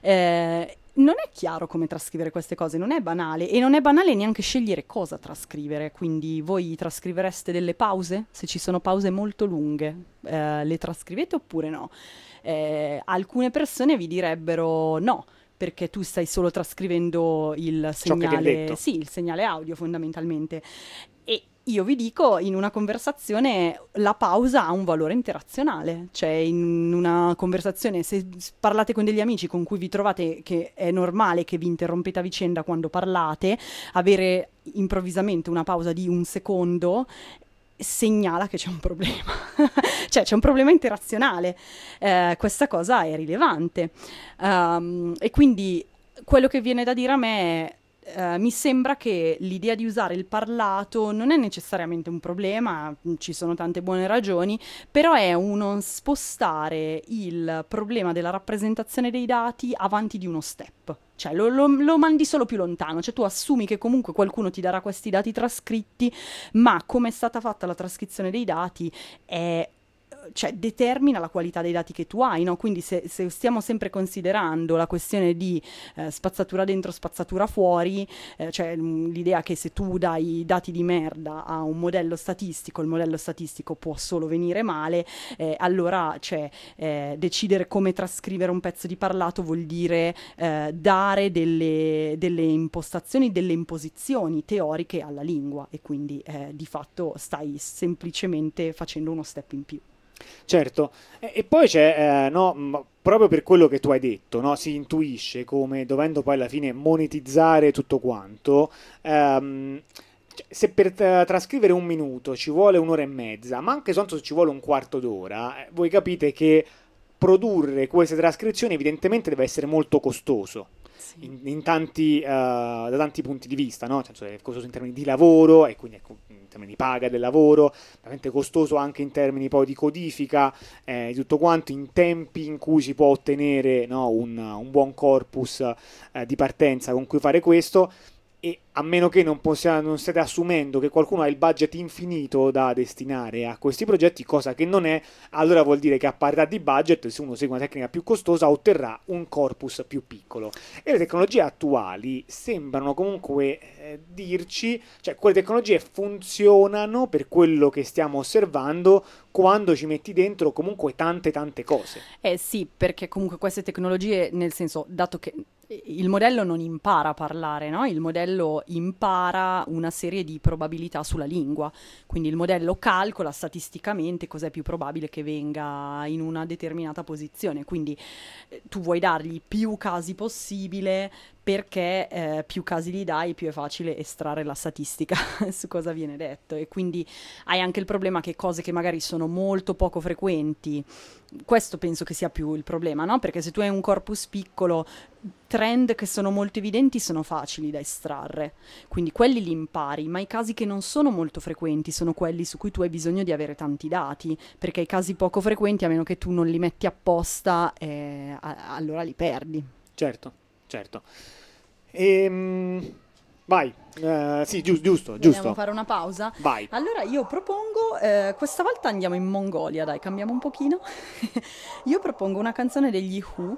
Speaker 3: Eh, non è chiaro come trascrivere queste cose, non è banale e non è banale neanche scegliere cosa trascrivere, quindi voi trascrivereste delle pause? Se ci sono pause molto lunghe, eh, le trascrivete oppure no? Eh, alcune persone vi direbbero no, perché tu stai solo trascrivendo il segnale, sì, il segnale audio fondamentalmente. Io vi dico, in una conversazione la pausa ha un valore interazionale, cioè in una conversazione se parlate con degli amici con cui vi trovate che è normale che vi interrompete a vicenda quando parlate, avere improvvisamente una pausa di un secondo segnala che c'è un problema, cioè c'è un problema interazionale, Eh, questa cosa è rilevante. Ehm, e quindi quello che viene da dire a me è eh, mi sembra che l'idea di usare il parlato non è necessariamente un problema, mh, ci sono tante buone ragioni, però è uno spostare il problema della rappresentazione dei dati avanti di uno step. Cioè lo, lo- lo mandi solo più lontano, cioè tu assumi che comunque qualcuno ti darà questi dati trascritti, ma come è stata fatta la trascrizione dei dati è cioè, determina la qualità dei dati che tu hai, no? Quindi se, se stiamo sempre considerando la questione di eh, spazzatura dentro, spazzatura fuori, eh, cioè mh, l'idea che se tu dai dati di merda a un modello statistico, il modello statistico può solo venire male, eh, allora cioè, eh, decidere come trascrivere un pezzo di parlato vuol dire eh, dare delle, delle impostazioni, delle imposizioni teoriche alla lingua e quindi eh, di fatto stai semplicemente facendo uno step in più.
Speaker 2: Certo, e, poi c'è, eh, no, proprio per quello che tu hai detto, no, si intuisce come dovendo poi alla fine monetizzare tutto quanto, ehm, cioè, se per eh, trascrivere un minuto ci vuole un'ora e mezza, ma anche se ci vuole un quarto d'ora, eh, voi capite che produrre queste trascrizioni evidentemente deve essere molto costoso. In, in tanti, eh, da tanti punti di vista, no? Senso è costoso in termini di lavoro e quindi in termini di paga del lavoro, veramente costoso anche in termini poi di codifica, eh, di tutto quanto, in tempi in cui si può ottenere no, un, un buon corpus eh, di partenza con cui fare questo. E a meno che non, possiamo, non stiate assumendo che qualcuno ha il budget infinito da destinare a questi progetti, cosa che non è, allora vuol dire che a parità di budget, se uno segue una tecnica più costosa, otterrà un corpus più piccolo. E le tecnologie attuali sembrano comunque eh, dirci, cioè quelle tecnologie funzionano per quello che stiamo osservando quando ci metti dentro comunque tante tante cose.
Speaker 3: Eh sì, perché comunque queste tecnologie, nel senso, dato che il modello non impara a parlare, no? Il modello impara una serie di probabilità sulla lingua. Quindi il modello calcola statisticamente cos'è più probabile che venga in una determinata posizione. Quindi eh, tu vuoi dargli più casi possibile perché eh, più casi gli dai, più è facile estrarre la statistica su cosa viene detto. E quindi hai anche il problema che cose che magari sono molto poco frequenti, questo penso che sia più il problema, no? Perché se tu hai un corpus piccolo, trend che sono molto evidenti sono facili da estrarre, quindi quelli li impari, ma i casi che non sono molto frequenti sono quelli su cui tu hai bisogno di avere tanti dati, perché i casi poco frequenti, a meno che tu non li metti apposta, eh, a- allora li perdi.
Speaker 2: Certo, certo. Ehm, vai, Eh, sì, giu- giusto, giusto.
Speaker 3: Vogliamo fare una pausa?
Speaker 2: Vai.
Speaker 3: Allora io propongo, eh, questa volta andiamo in Mongolia, dai, cambiamo un pochino. io propongo una canzone degli Who.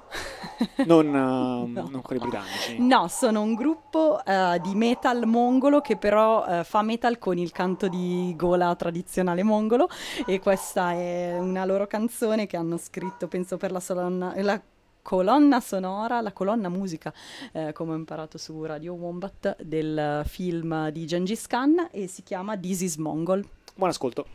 Speaker 2: Non, ehm, non quelli britannici.
Speaker 3: No, sono un gruppo eh, di metal mongolo che però fa metal con il canto di gola tradizionale mongolo e questa è una loro canzone che hanno scritto, penso per la, solonna- la colonna sonora, la colonna musica, eh, come ho imparato su Radio Wombat, del film di Gengis Khan e si chiama This is Mongol.
Speaker 2: Buon ascolto.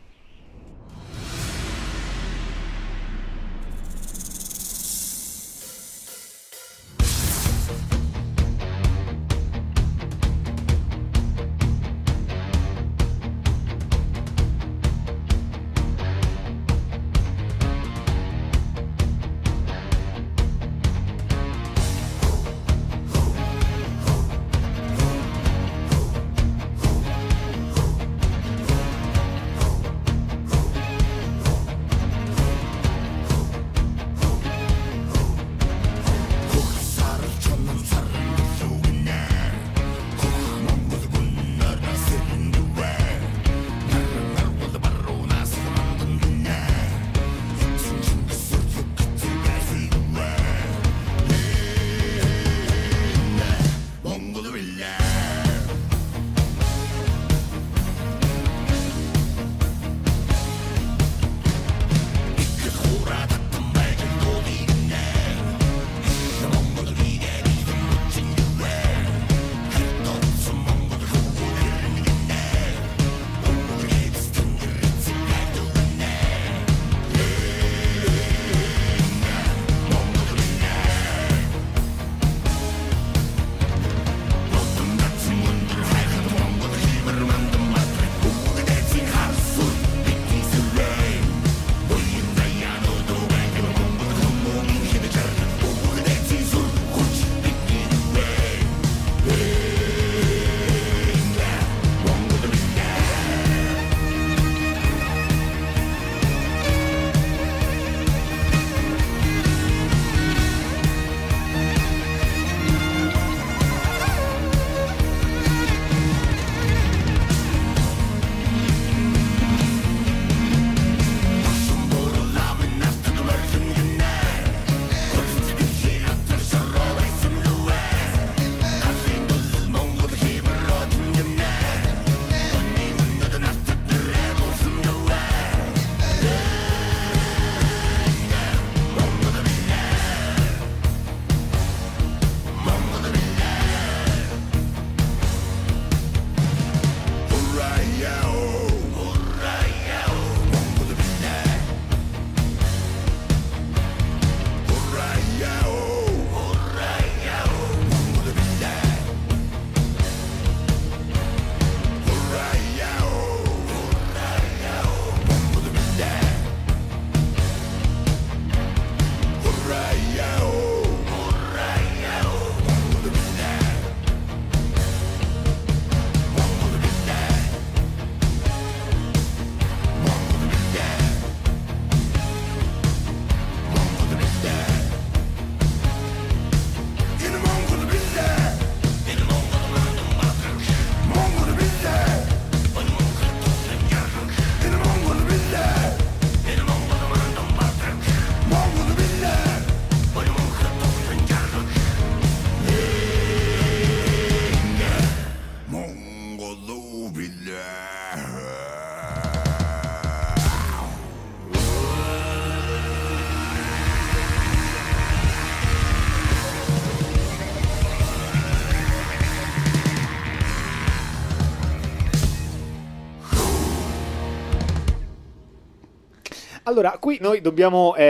Speaker 2: Allora, qui noi dobbiamo eh,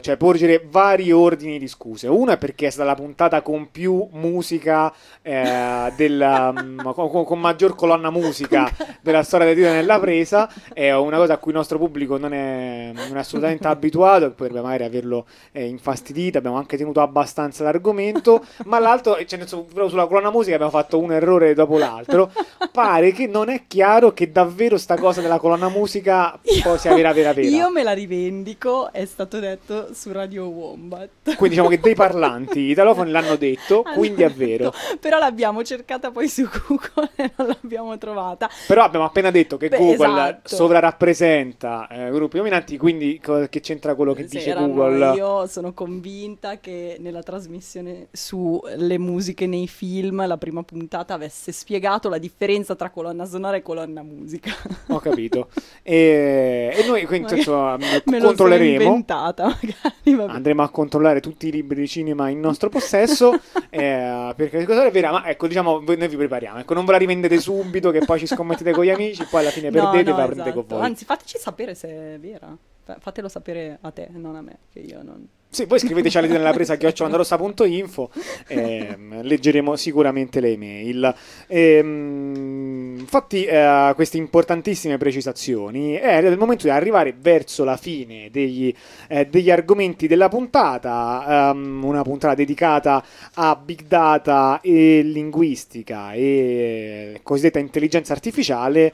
Speaker 2: cioè, porgere vari ordini di scuse. Una è perché è stata la puntata con più musica, eh, della, mm, con, con maggior colonna musica della storia del Tito nella presa. È una cosa a cui il nostro pubblico non è, non è assolutamente abituato, potrebbe magari averlo eh, infastidito. Abbiamo anche tenuto abbastanza l'argomento. Ma l'altro, cioè, proprio sulla colonna musica abbiamo fatto un errore dopo l'altro. Pare che non è chiaro che davvero sta cosa della colonna musica poi sia vera, vera, vera.
Speaker 3: Io me la rivendico, è stato detto su Radio Wombat.
Speaker 2: Quindi diciamo che dei parlanti italofoni l'hanno detto,
Speaker 3: Hanno
Speaker 2: quindi è vero.
Speaker 3: Però l'abbiamo cercata poi su Google e non l'abbiamo trovata.
Speaker 2: Però abbiamo appena detto che
Speaker 3: Beh,
Speaker 2: Google
Speaker 3: esatto.
Speaker 2: sovrarappresenta eh, gruppi dominanti, quindi co- che c'entra quello che
Speaker 3: Se
Speaker 2: dice Google?
Speaker 3: Io sono convinta che nella trasmissione sulle musiche nei film la prima puntata avesse spiegato la differenza tra colonna sonora e colonna musica.
Speaker 2: Ho capito. E, e noi quindi
Speaker 3: Magari
Speaker 2: insomma, controlleremo.
Speaker 3: Magari. vabbè.
Speaker 2: Andremo a controllare tutti i libri di cinema in nostro possesso eh, perché cosa è vera, ma ecco, diciamo, noi vi prepariamo. Ecco, non ve la rivendete subito, che poi ci scommettete con gli amici, poi alla fine
Speaker 3: No,
Speaker 2: perdete e
Speaker 3: no,
Speaker 2: ve la prendete
Speaker 3: esatto.
Speaker 2: con voi.
Speaker 3: Anzi, fateci sapere se è vera. Fa- Fatelo sapere a te, non a me, che io non...
Speaker 2: Sì, voi scriveteci alla nella presa chiocciolandarossa.info ehm, leggeremo sicuramente le email. Ehm, fatti eh, queste importantissime precisazioni, è il momento di arrivare verso la fine degli, eh, degli argomenti della puntata, ehm, una puntata dedicata a big data e linguistica e cosiddetta intelligenza artificiale.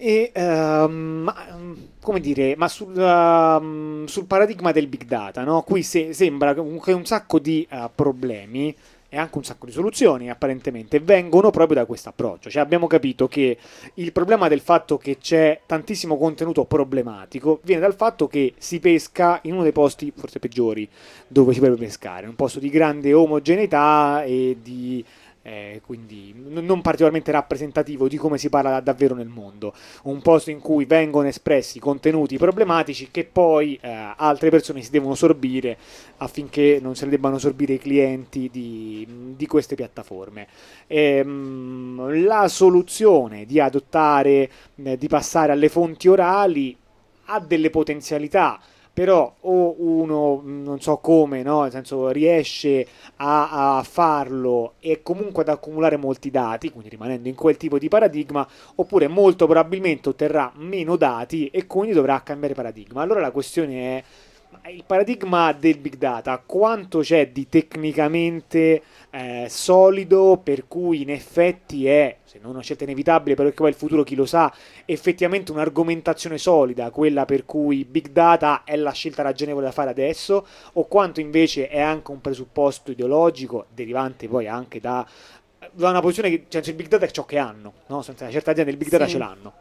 Speaker 2: E mm, come dire, ma sul, ehm, sul paradigma del big data, no? Qui se- sembra che un sacco di eh, problemi e anche un sacco di soluzioni apparentemente vengono proprio da questo approccio. Cioè abbiamo capito che il problema del fatto che c'è tantissimo contenuto problematico viene dal fatto che si pesca in uno dei posti forse peggiori dove si potrebbe pescare, un posto di grande omogeneità e di eh, quindi n- non particolarmente rappresentativo di come si parla davvero nel mondo. Un posto in cui vengono espressi contenuti problematici che poi eh, altre persone si devono sorbire affinché non se ne debbano sorbire i clienti di, di queste piattaforme. Ehm, la soluzione di adottare, eh, di passare alle fonti orali ha delle potenzialità però o uno mh, non so come, no? nel senso riesce a, a farlo e comunque ad accumulare molti dati, quindi rimanendo in quel tipo di paradigma, oppure molto probabilmente otterrà meno dati e quindi dovrà cambiare paradigma. Allora la questione è il paradigma del big data, quanto c'è di tecnicamente eh, solido per cui in effetti è, se non una scelta inevitabile, perché poi il futuro chi lo sa, effettivamente un'argomentazione solida, quella per cui big data è la scelta ragionevole da fare adesso, o quanto invece è anche un presupposto ideologico, derivante poi anche da, da una posizione che cioè, il big data è ciò che hanno, no? Senza una certa aziende il big data
Speaker 3: Sì.
Speaker 2: ce l'hanno.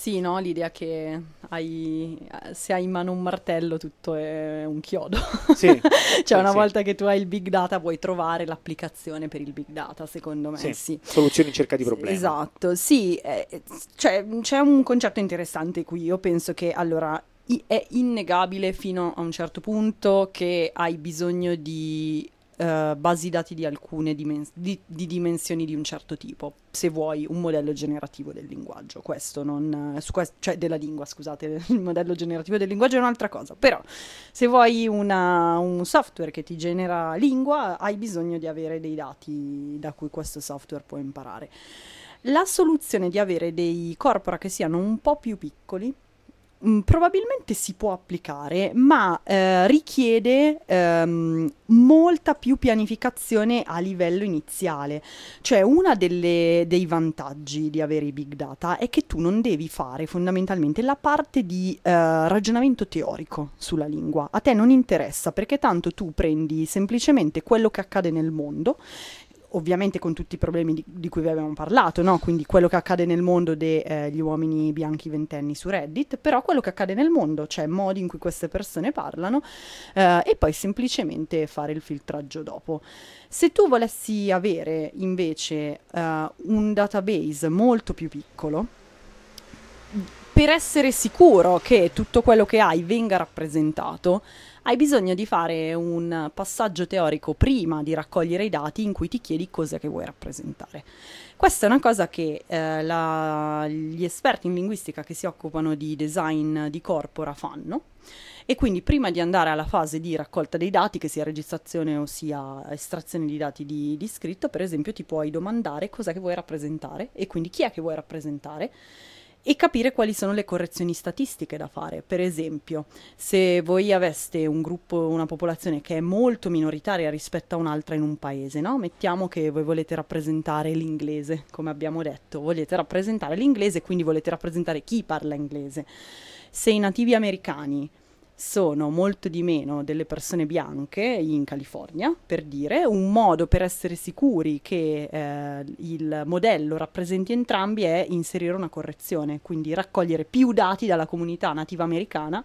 Speaker 3: Sì, no, l'idea che hai, se hai in mano un martello tutto è un chiodo.
Speaker 2: Sì,
Speaker 3: cioè
Speaker 2: sì,
Speaker 3: una
Speaker 2: sì.
Speaker 3: volta che tu hai il big data puoi trovare l'applicazione per il big data, secondo me
Speaker 2: Sì,
Speaker 3: sì.
Speaker 2: soluzioni in cerca di problemi.
Speaker 3: Esatto, sì, eh, cioè, c'è un concetto interessante qui, io penso che allora è innegabile fino a un certo punto che hai bisogno di eh, basi dati di alcune dimens- di, di dimensioni di un certo tipo, se vuoi un modello generativo del linguaggio, questo non, eh, su quest- cioè della lingua, scusate, il modello generativo del linguaggio è un'altra cosa, però se vuoi una- un software che ti genera lingua, hai bisogno di avere dei dati da cui questo software può imparare. La soluzione di avere dei corpora che siano un po' più piccoli mm, probabilmente si può applicare, ma eh, richiede ehm, molta più pianificazione a livello iniziale. Cioè, uno dei vantaggi di avere i big data è che tu non devi fare fondamentalmente la parte di eh, ragionamento teorico sulla lingua. A te non interessa perché tanto tu prendi semplicemente quello che accade nel mondo ovviamente con tutti i problemi di, di cui vi abbiamo parlato, no? quindi quello che accade nel mondo degli uomini bianchi ventenni su Reddit, però quello che accade nel mondo, cioè modi in cui queste persone parlano eh, e poi semplicemente fare il filtraggio dopo. Se tu volessi avere invece eh, un database molto più piccolo, per essere sicuro che tutto quello che hai venga rappresentato, hai bisogno di fare un passaggio teorico prima di raccogliere i dati in cui ti chiedi cosa che vuoi rappresentare. Questa è una cosa che eh, la- gli esperti in linguistica che si occupano di design di corpora fanno e quindi prima di andare alla fase di raccolta dei dati, che sia registrazione o sia estrazione di dati di, di scritto, per esempio ti puoi domandare cosa che vuoi rappresentare e quindi chi è che vuoi rappresentare e capire quali sono le correzioni statistiche da fare. Per esempio, se voi aveste un gruppo, una popolazione che è molto minoritaria rispetto a un'altra in un paese, no? Mettiamo che voi volete rappresentare l'inglese, come abbiamo detto, volete rappresentare l'inglese, quindi volete rappresentare chi parla inglese. Se i nativi americani sono molto di meno delle persone bianche in California, per dire, un modo per essere sicuri che eh, il modello rappresenti entrambi è inserire una correzione, quindi raccogliere più dati dalla comunità nativa americana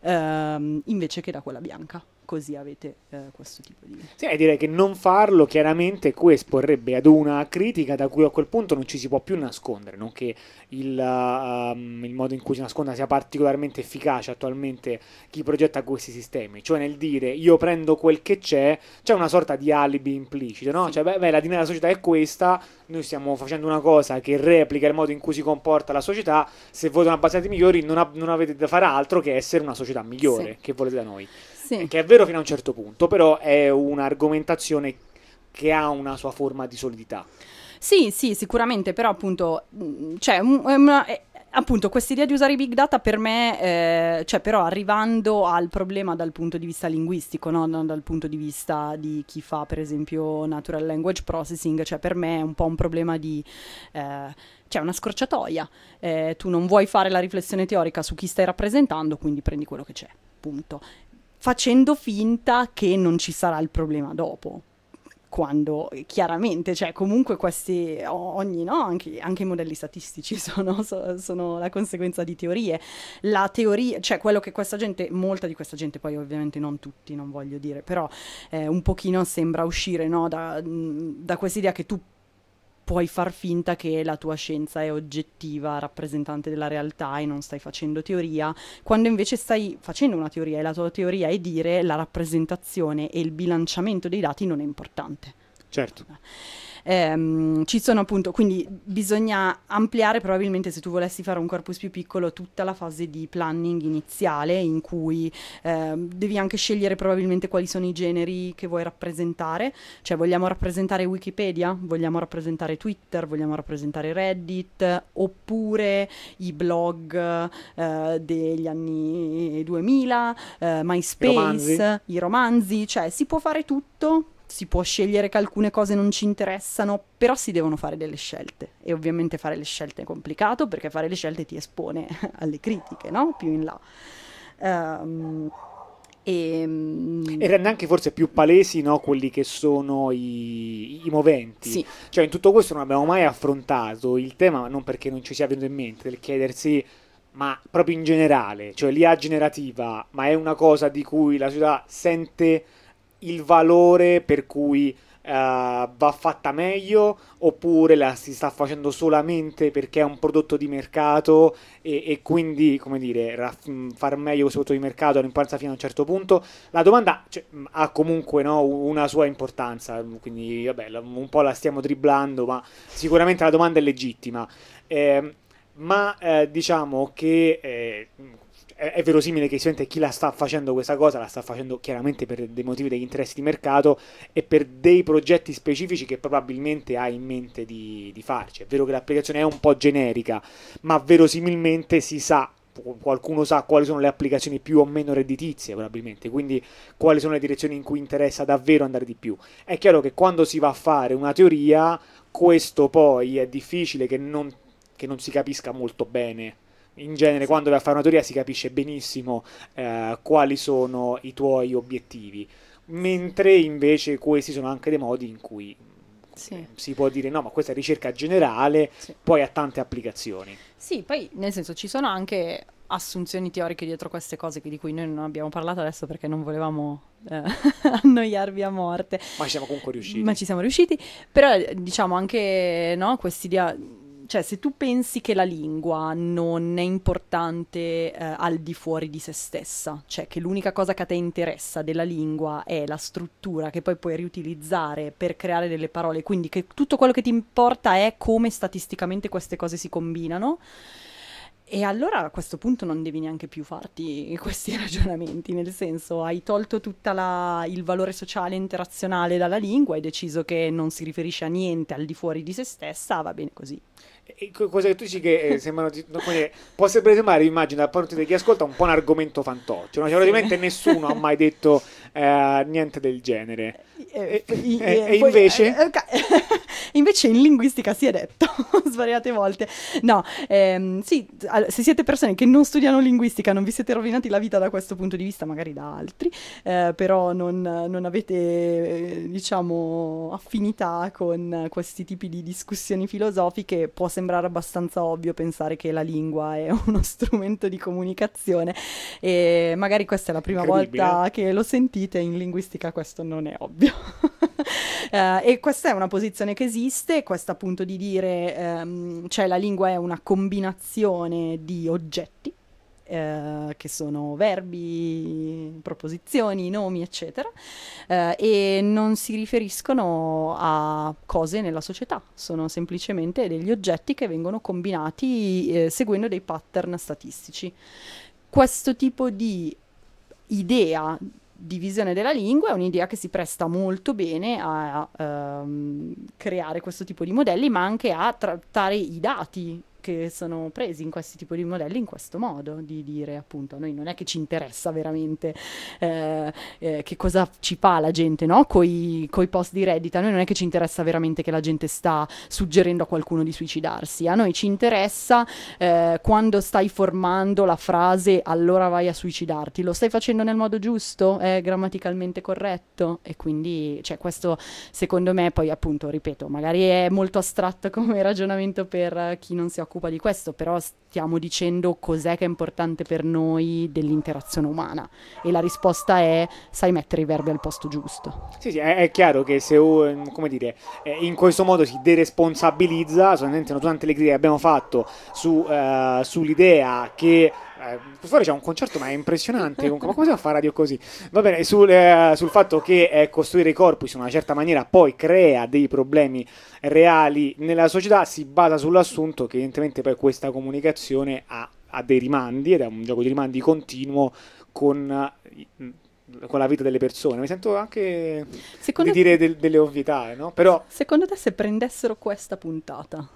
Speaker 3: ehm, invece che da quella bianca. Così avete eh, questo tipo di...
Speaker 2: Sì, direi che non farlo chiaramente esporrebbe ad una critica da cui a quel punto non ci si può più nascondere, non che il, um, il modo in cui si nasconda sia particolarmente efficace attualmente chi progetta questi sistemi, cioè nel dire io prendo quel che c'è, c'è una sorta di alibi implicito, no? Cioè, beh, beh, la dinamica della società è questa, noi stiamo facendo una cosa che replica il modo in cui si comporta la società, se voi non abbastanza migliori non, ha- non avete da fare altro che essere una società migliore,
Speaker 3: Sì.
Speaker 2: che volete da noi.
Speaker 3: Sì.
Speaker 2: Che è vero fino a un certo punto, però è un'argomentazione che ha una sua forma di solidità.
Speaker 3: Sì, sì, sicuramente, però appunto, mh, cioè, una- appunto, questa idea di usare i big data per me, eh, cioè però arrivando al problema dal punto di vista linguistico, no? Non dal punto di vista di chi fa per esempio natural language processing, cioè per me è un po' un problema di... eh, cioè una scorciatoia, Eh, tu non vuoi fare la riflessione teorica su chi stai rappresentando, quindi prendi quello che c'è, punto. Facendo finta che non ci sarà il problema dopo quando eh, chiaramente, cioè comunque questi, ogni, no, anche, anche i modelli statistici sono, so- sono la conseguenza di teorie. La teoria, cioè quello che questa gente, molta di questa gente, poi ovviamente non tutti, non voglio dire, però eh, un pochino sembra uscire no, da, da questa idea che tu puoi far finta che la tua scienza è oggettiva, rappresentante della realtà e non stai facendo teoria, quando invece stai facendo una teoria e la tua teoria è dire la rappresentazione e il bilanciamento dei dati non è importante.
Speaker 2: Certo.
Speaker 3: Ehm, ci sono appunto, quindi bisogna ampliare probabilmente se tu volessi fare un corpus più piccolo tutta la fase di planning iniziale in cui ehm, devi anche scegliere probabilmente quali sono i generi che vuoi rappresentare, cioè vogliamo rappresentare Wikipedia, vogliamo rappresentare Twitter, vogliamo rappresentare Reddit? Oppure i blog eh, degli anni 2000, eh, MySpace,
Speaker 2: romanzi.
Speaker 3: i romanzi, cioè si può fare tutto, si può scegliere che alcune cose non ci interessano, però si devono fare delle scelte e ovviamente fare le scelte è complicato perché fare le scelte ti espone alle critiche, no? Più in là. Ehm, e,
Speaker 2: E rende anche forse più palesi no, quelli che sono i, i moventi.
Speaker 3: Sì.
Speaker 2: Cioè, in tutto questo non abbiamo mai affrontato il tema, non perché non ci sia venuto in mente, del chiedersi, ma proprio in generale, cioè l'IA generativa, ma è una cosa di cui la società sente il valore per cui eh, va fatta meglio, oppure la si sta facendo solamente perché è un prodotto di mercato e, e quindi, come dire, raff- mh, far meglio questo prodotto di mercato ha un'importanza fino a un certo punto. La domanda cioè, mh, ha comunque no, una sua importanza, quindi vabbè, un po' la stiamo dribblando, ma sicuramente la domanda è legittima. Ehm, ma eh, diciamo che eh, è, è verosimile che chi la sta facendo questa cosa la sta facendo chiaramente per dei motivi degli interessi di mercato e per dei progetti specifici che probabilmente ha in mente di, di farci. È vero che l'applicazione è un po' generica, ma verosimilmente si sa qualcuno sa quali sono le applicazioni più o meno redditizie probabilmente, quindi quali sono le direzioni in cui interessa davvero andare di più. È chiaro che quando si va a fare una teoria, questo poi è difficile che non, che non si capisca molto bene. In genere, quando vai a fare una teoria si capisce benissimo eh, quali sono i tuoi obiettivi, mentre invece questi sono anche dei modi in cui
Speaker 3: Sì.
Speaker 2: si può dire no, ma questa è ricerca generale,
Speaker 3: Sì.
Speaker 2: poi ha tante applicazioni.
Speaker 3: Sì, poi nel senso ci sono anche assunzioni teoriche dietro queste cose di cui noi non abbiamo parlato adesso perché non volevamo eh, annoiarvi a morte.
Speaker 2: Ma ci siamo comunque riusciti.
Speaker 3: Ma ci siamo riusciti, però eh, diciamo anche no, quest'idea cioè se tu pensi che la lingua non è importante eh, al di fuori di se stessa, cioè che l'unica cosa che a te interessa della lingua è la struttura che poi puoi riutilizzare per creare delle parole, quindi che tutto quello che ti importa è come statisticamente queste cose si combinano. E allora a questo punto non devi neanche più farti questi ragionamenti, nel senso hai tolto tutto il valore sociale e interazionale dalla lingua, hai deciso che non si riferisce a niente al di fuori di se stessa, va bene così.
Speaker 2: E co- cose che tu dici che eh, sembrano come sembrare sembrare immagino da parte di chi ascolta un po' un argomento fantoccio no? Cioè, praticamente nessuno ha mai detto eh, niente del genere
Speaker 3: Eh,
Speaker 2: E-
Speaker 3: i-
Speaker 2: e-
Speaker 3: eh,
Speaker 2: e
Speaker 3: poi-
Speaker 2: invece?
Speaker 3: eh, ok. invece in linguistica si è detto svariate volte. No, ehm, sì, se siete persone che non studiano linguistica, non vi siete rovinati la vita da questo punto di vista, magari da altri, eh, però non, non avete, eh, diciamo, affinità con questi tipi di discussioni filosofiche, può sembrare abbastanza ovvio pensare che la lingua è uno strumento di comunicazione e magari questa è la prima volta che lo sentite, in linguistica questo non è ovvio. Eh, e questa è una posizione che esiste, questo appunto di dire, ehm, cioè la lingua è una combinazione di oggetti, eh, che sono verbi, proposizioni, nomi, eccetera, eh, e non si riferiscono a cose nella società, sono semplicemente degli oggetti che vengono combinati eh, seguendo dei pattern statistici. Questo tipo di idea di visione della lingua è un'idea che si presta molto bene a ehm, creare questo tipo di modelli, ma anche a trattare i dati che sono presi in questi tipi di modelli in questo modo, di dire appunto a noi non è che ci interessa veramente eh, eh, che cosa ci fa la gente, no? Coi, coi post di Reddit, a noi non è che ci interessa veramente che la gente sta suggerendo a qualcuno di suicidarsi, a noi ci interessa eh, quando stai formando la frase allora vai a suicidarti, lo stai facendo nel modo giusto? È grammaticalmente corretto? E quindi, cioè, questo secondo me, poi appunto, ripeto, magari è molto astratto come ragionamento per chi non si occupa di questo, però stiamo dicendo cos'è che è importante per noi dell'interazione umana. E la risposta è sai mettere i verbi al posto giusto.
Speaker 2: Sì, sì, è, è chiaro che se uh, come dire, eh, in questo modo si deresponsabilizza, solamente nonostante le critiche che abbiamo fatto su, eh, sull'idea che eh, fuori c'è un concerto, ma è impressionante. comunque, ma come si fa a fare radio così? Va bene, sul, eh, sul fatto che eh, costruire i corpus in una certa maniera poi crea dei problemi reali nella società, si basa sull'assunto che evidentemente poi questa comunicazione ha, ha dei rimandi ed è un gioco di rimandi continuo con, eh, con la vita delle persone. Mi sento anche
Speaker 3: Secondo,
Speaker 2: di dire del- delle ovvietà, no? Però
Speaker 3: secondo te se prendessero questa puntata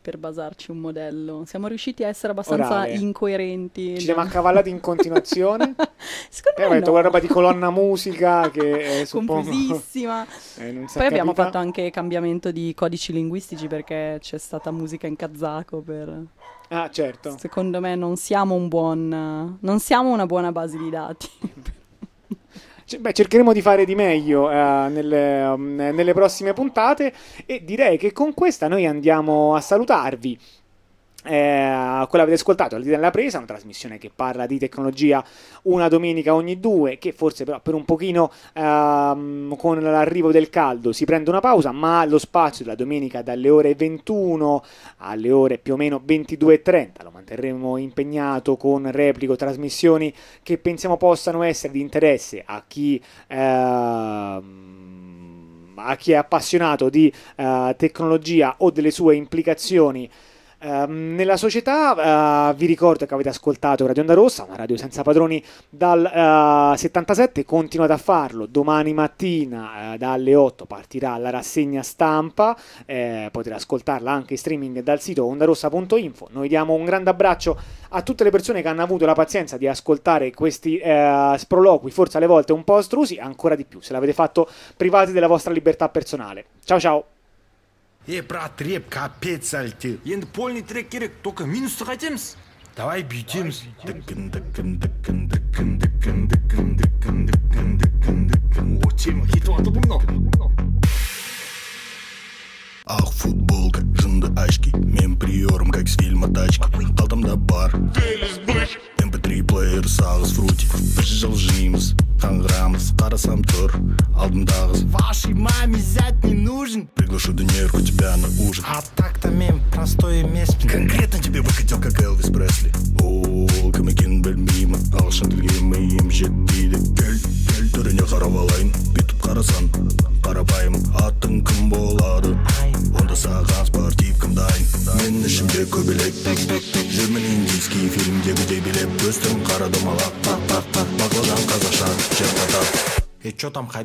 Speaker 3: per basarci un modello, siamo riusciti a essere abbastanza
Speaker 2: Orale.
Speaker 3: incoerenti?
Speaker 2: ci siamo accavallati in continuazione.
Speaker 3: Secondo
Speaker 2: Poi
Speaker 3: me
Speaker 2: avete
Speaker 3: no.
Speaker 2: quella roba di colonna musica che eh, suppongo
Speaker 3: confusissima.
Speaker 2: eh, è
Speaker 3: Poi abbiamo fatto anche cambiamento di codici linguistici perché c'è stata musica in kazako per...
Speaker 2: Ah, certo.
Speaker 3: Secondo me non siamo un buon... non siamo una buona base di dati.
Speaker 2: C- Beh, cercheremo di fare di meglio eh, nelle, um, nelle prossime puntate e direi che con questa noi andiamo a salutarvi. Eh, quella avete ascoltato, l'idea della presa, una trasmissione che parla di tecnologia una domenica ogni due, che forse però per un pochino ehm, con l'arrivo del caldo si prende una pausa, ma lo spazio della domenica dalle ore 21 alle ore più o meno 22.30 lo manterremo impegnato con replico, trasmissioni che pensiamo possano essere di interesse a chi ehm, a chi è appassionato di eh, tecnologia o delle sue implicazioni ehm, nella società. Eh, vi ricordo che avete ascoltato Radio Onda Rossa, una radio senza padroni dal eh, 77, continuate a farlo. Domani mattina eh, dalle 8 partirà la rassegna stampa, eh, potete ascoltarla anche in streaming dal sito ondarossa.info. Noi diamo un grande abbraccio a tutte le persone che hanno avuto la pazienza di ascoltare questi sproloqui, forse alle volte un po' astrusi, ancora di più se l'avete fatto privati della vostra libertà personale. Ciao ciao!
Speaker 9: Эй, брат, реп, капец сальти.
Speaker 10: Енді полный трек керек, только минусты қайтеміз.
Speaker 9: Давай бүйтеміз.
Speaker 10: О,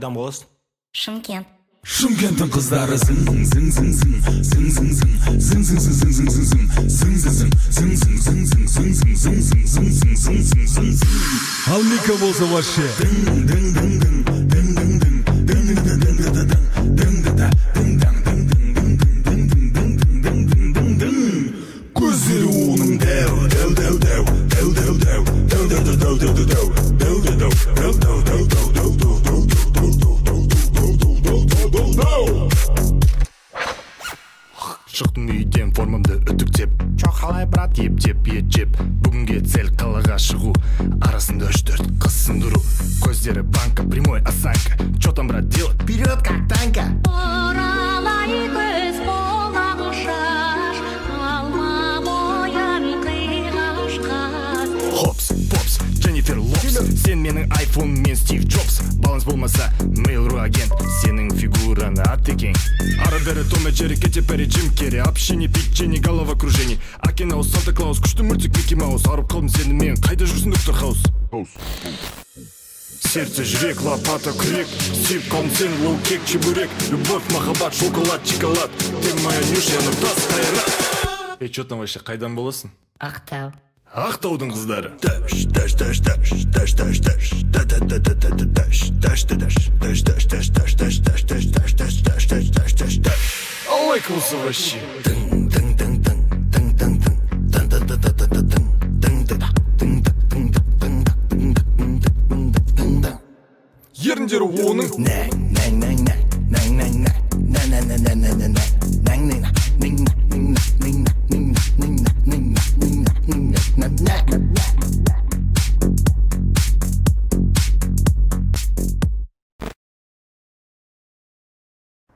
Speaker 9: қайдан боласың
Speaker 6: шымкент
Speaker 4: шымкенттің қыздары
Speaker 11: ал ника болса вообще
Speaker 12: сердце жүрек лопата күрек сүйіп комсен лоу кек чебурек любовь махаббат шоколад шоколад ты моя нюша нұртас қайрат ей че там вообще қайдан боласың
Speaker 6: ақтау
Speaker 12: ақтаудың қыздары Ой, вообще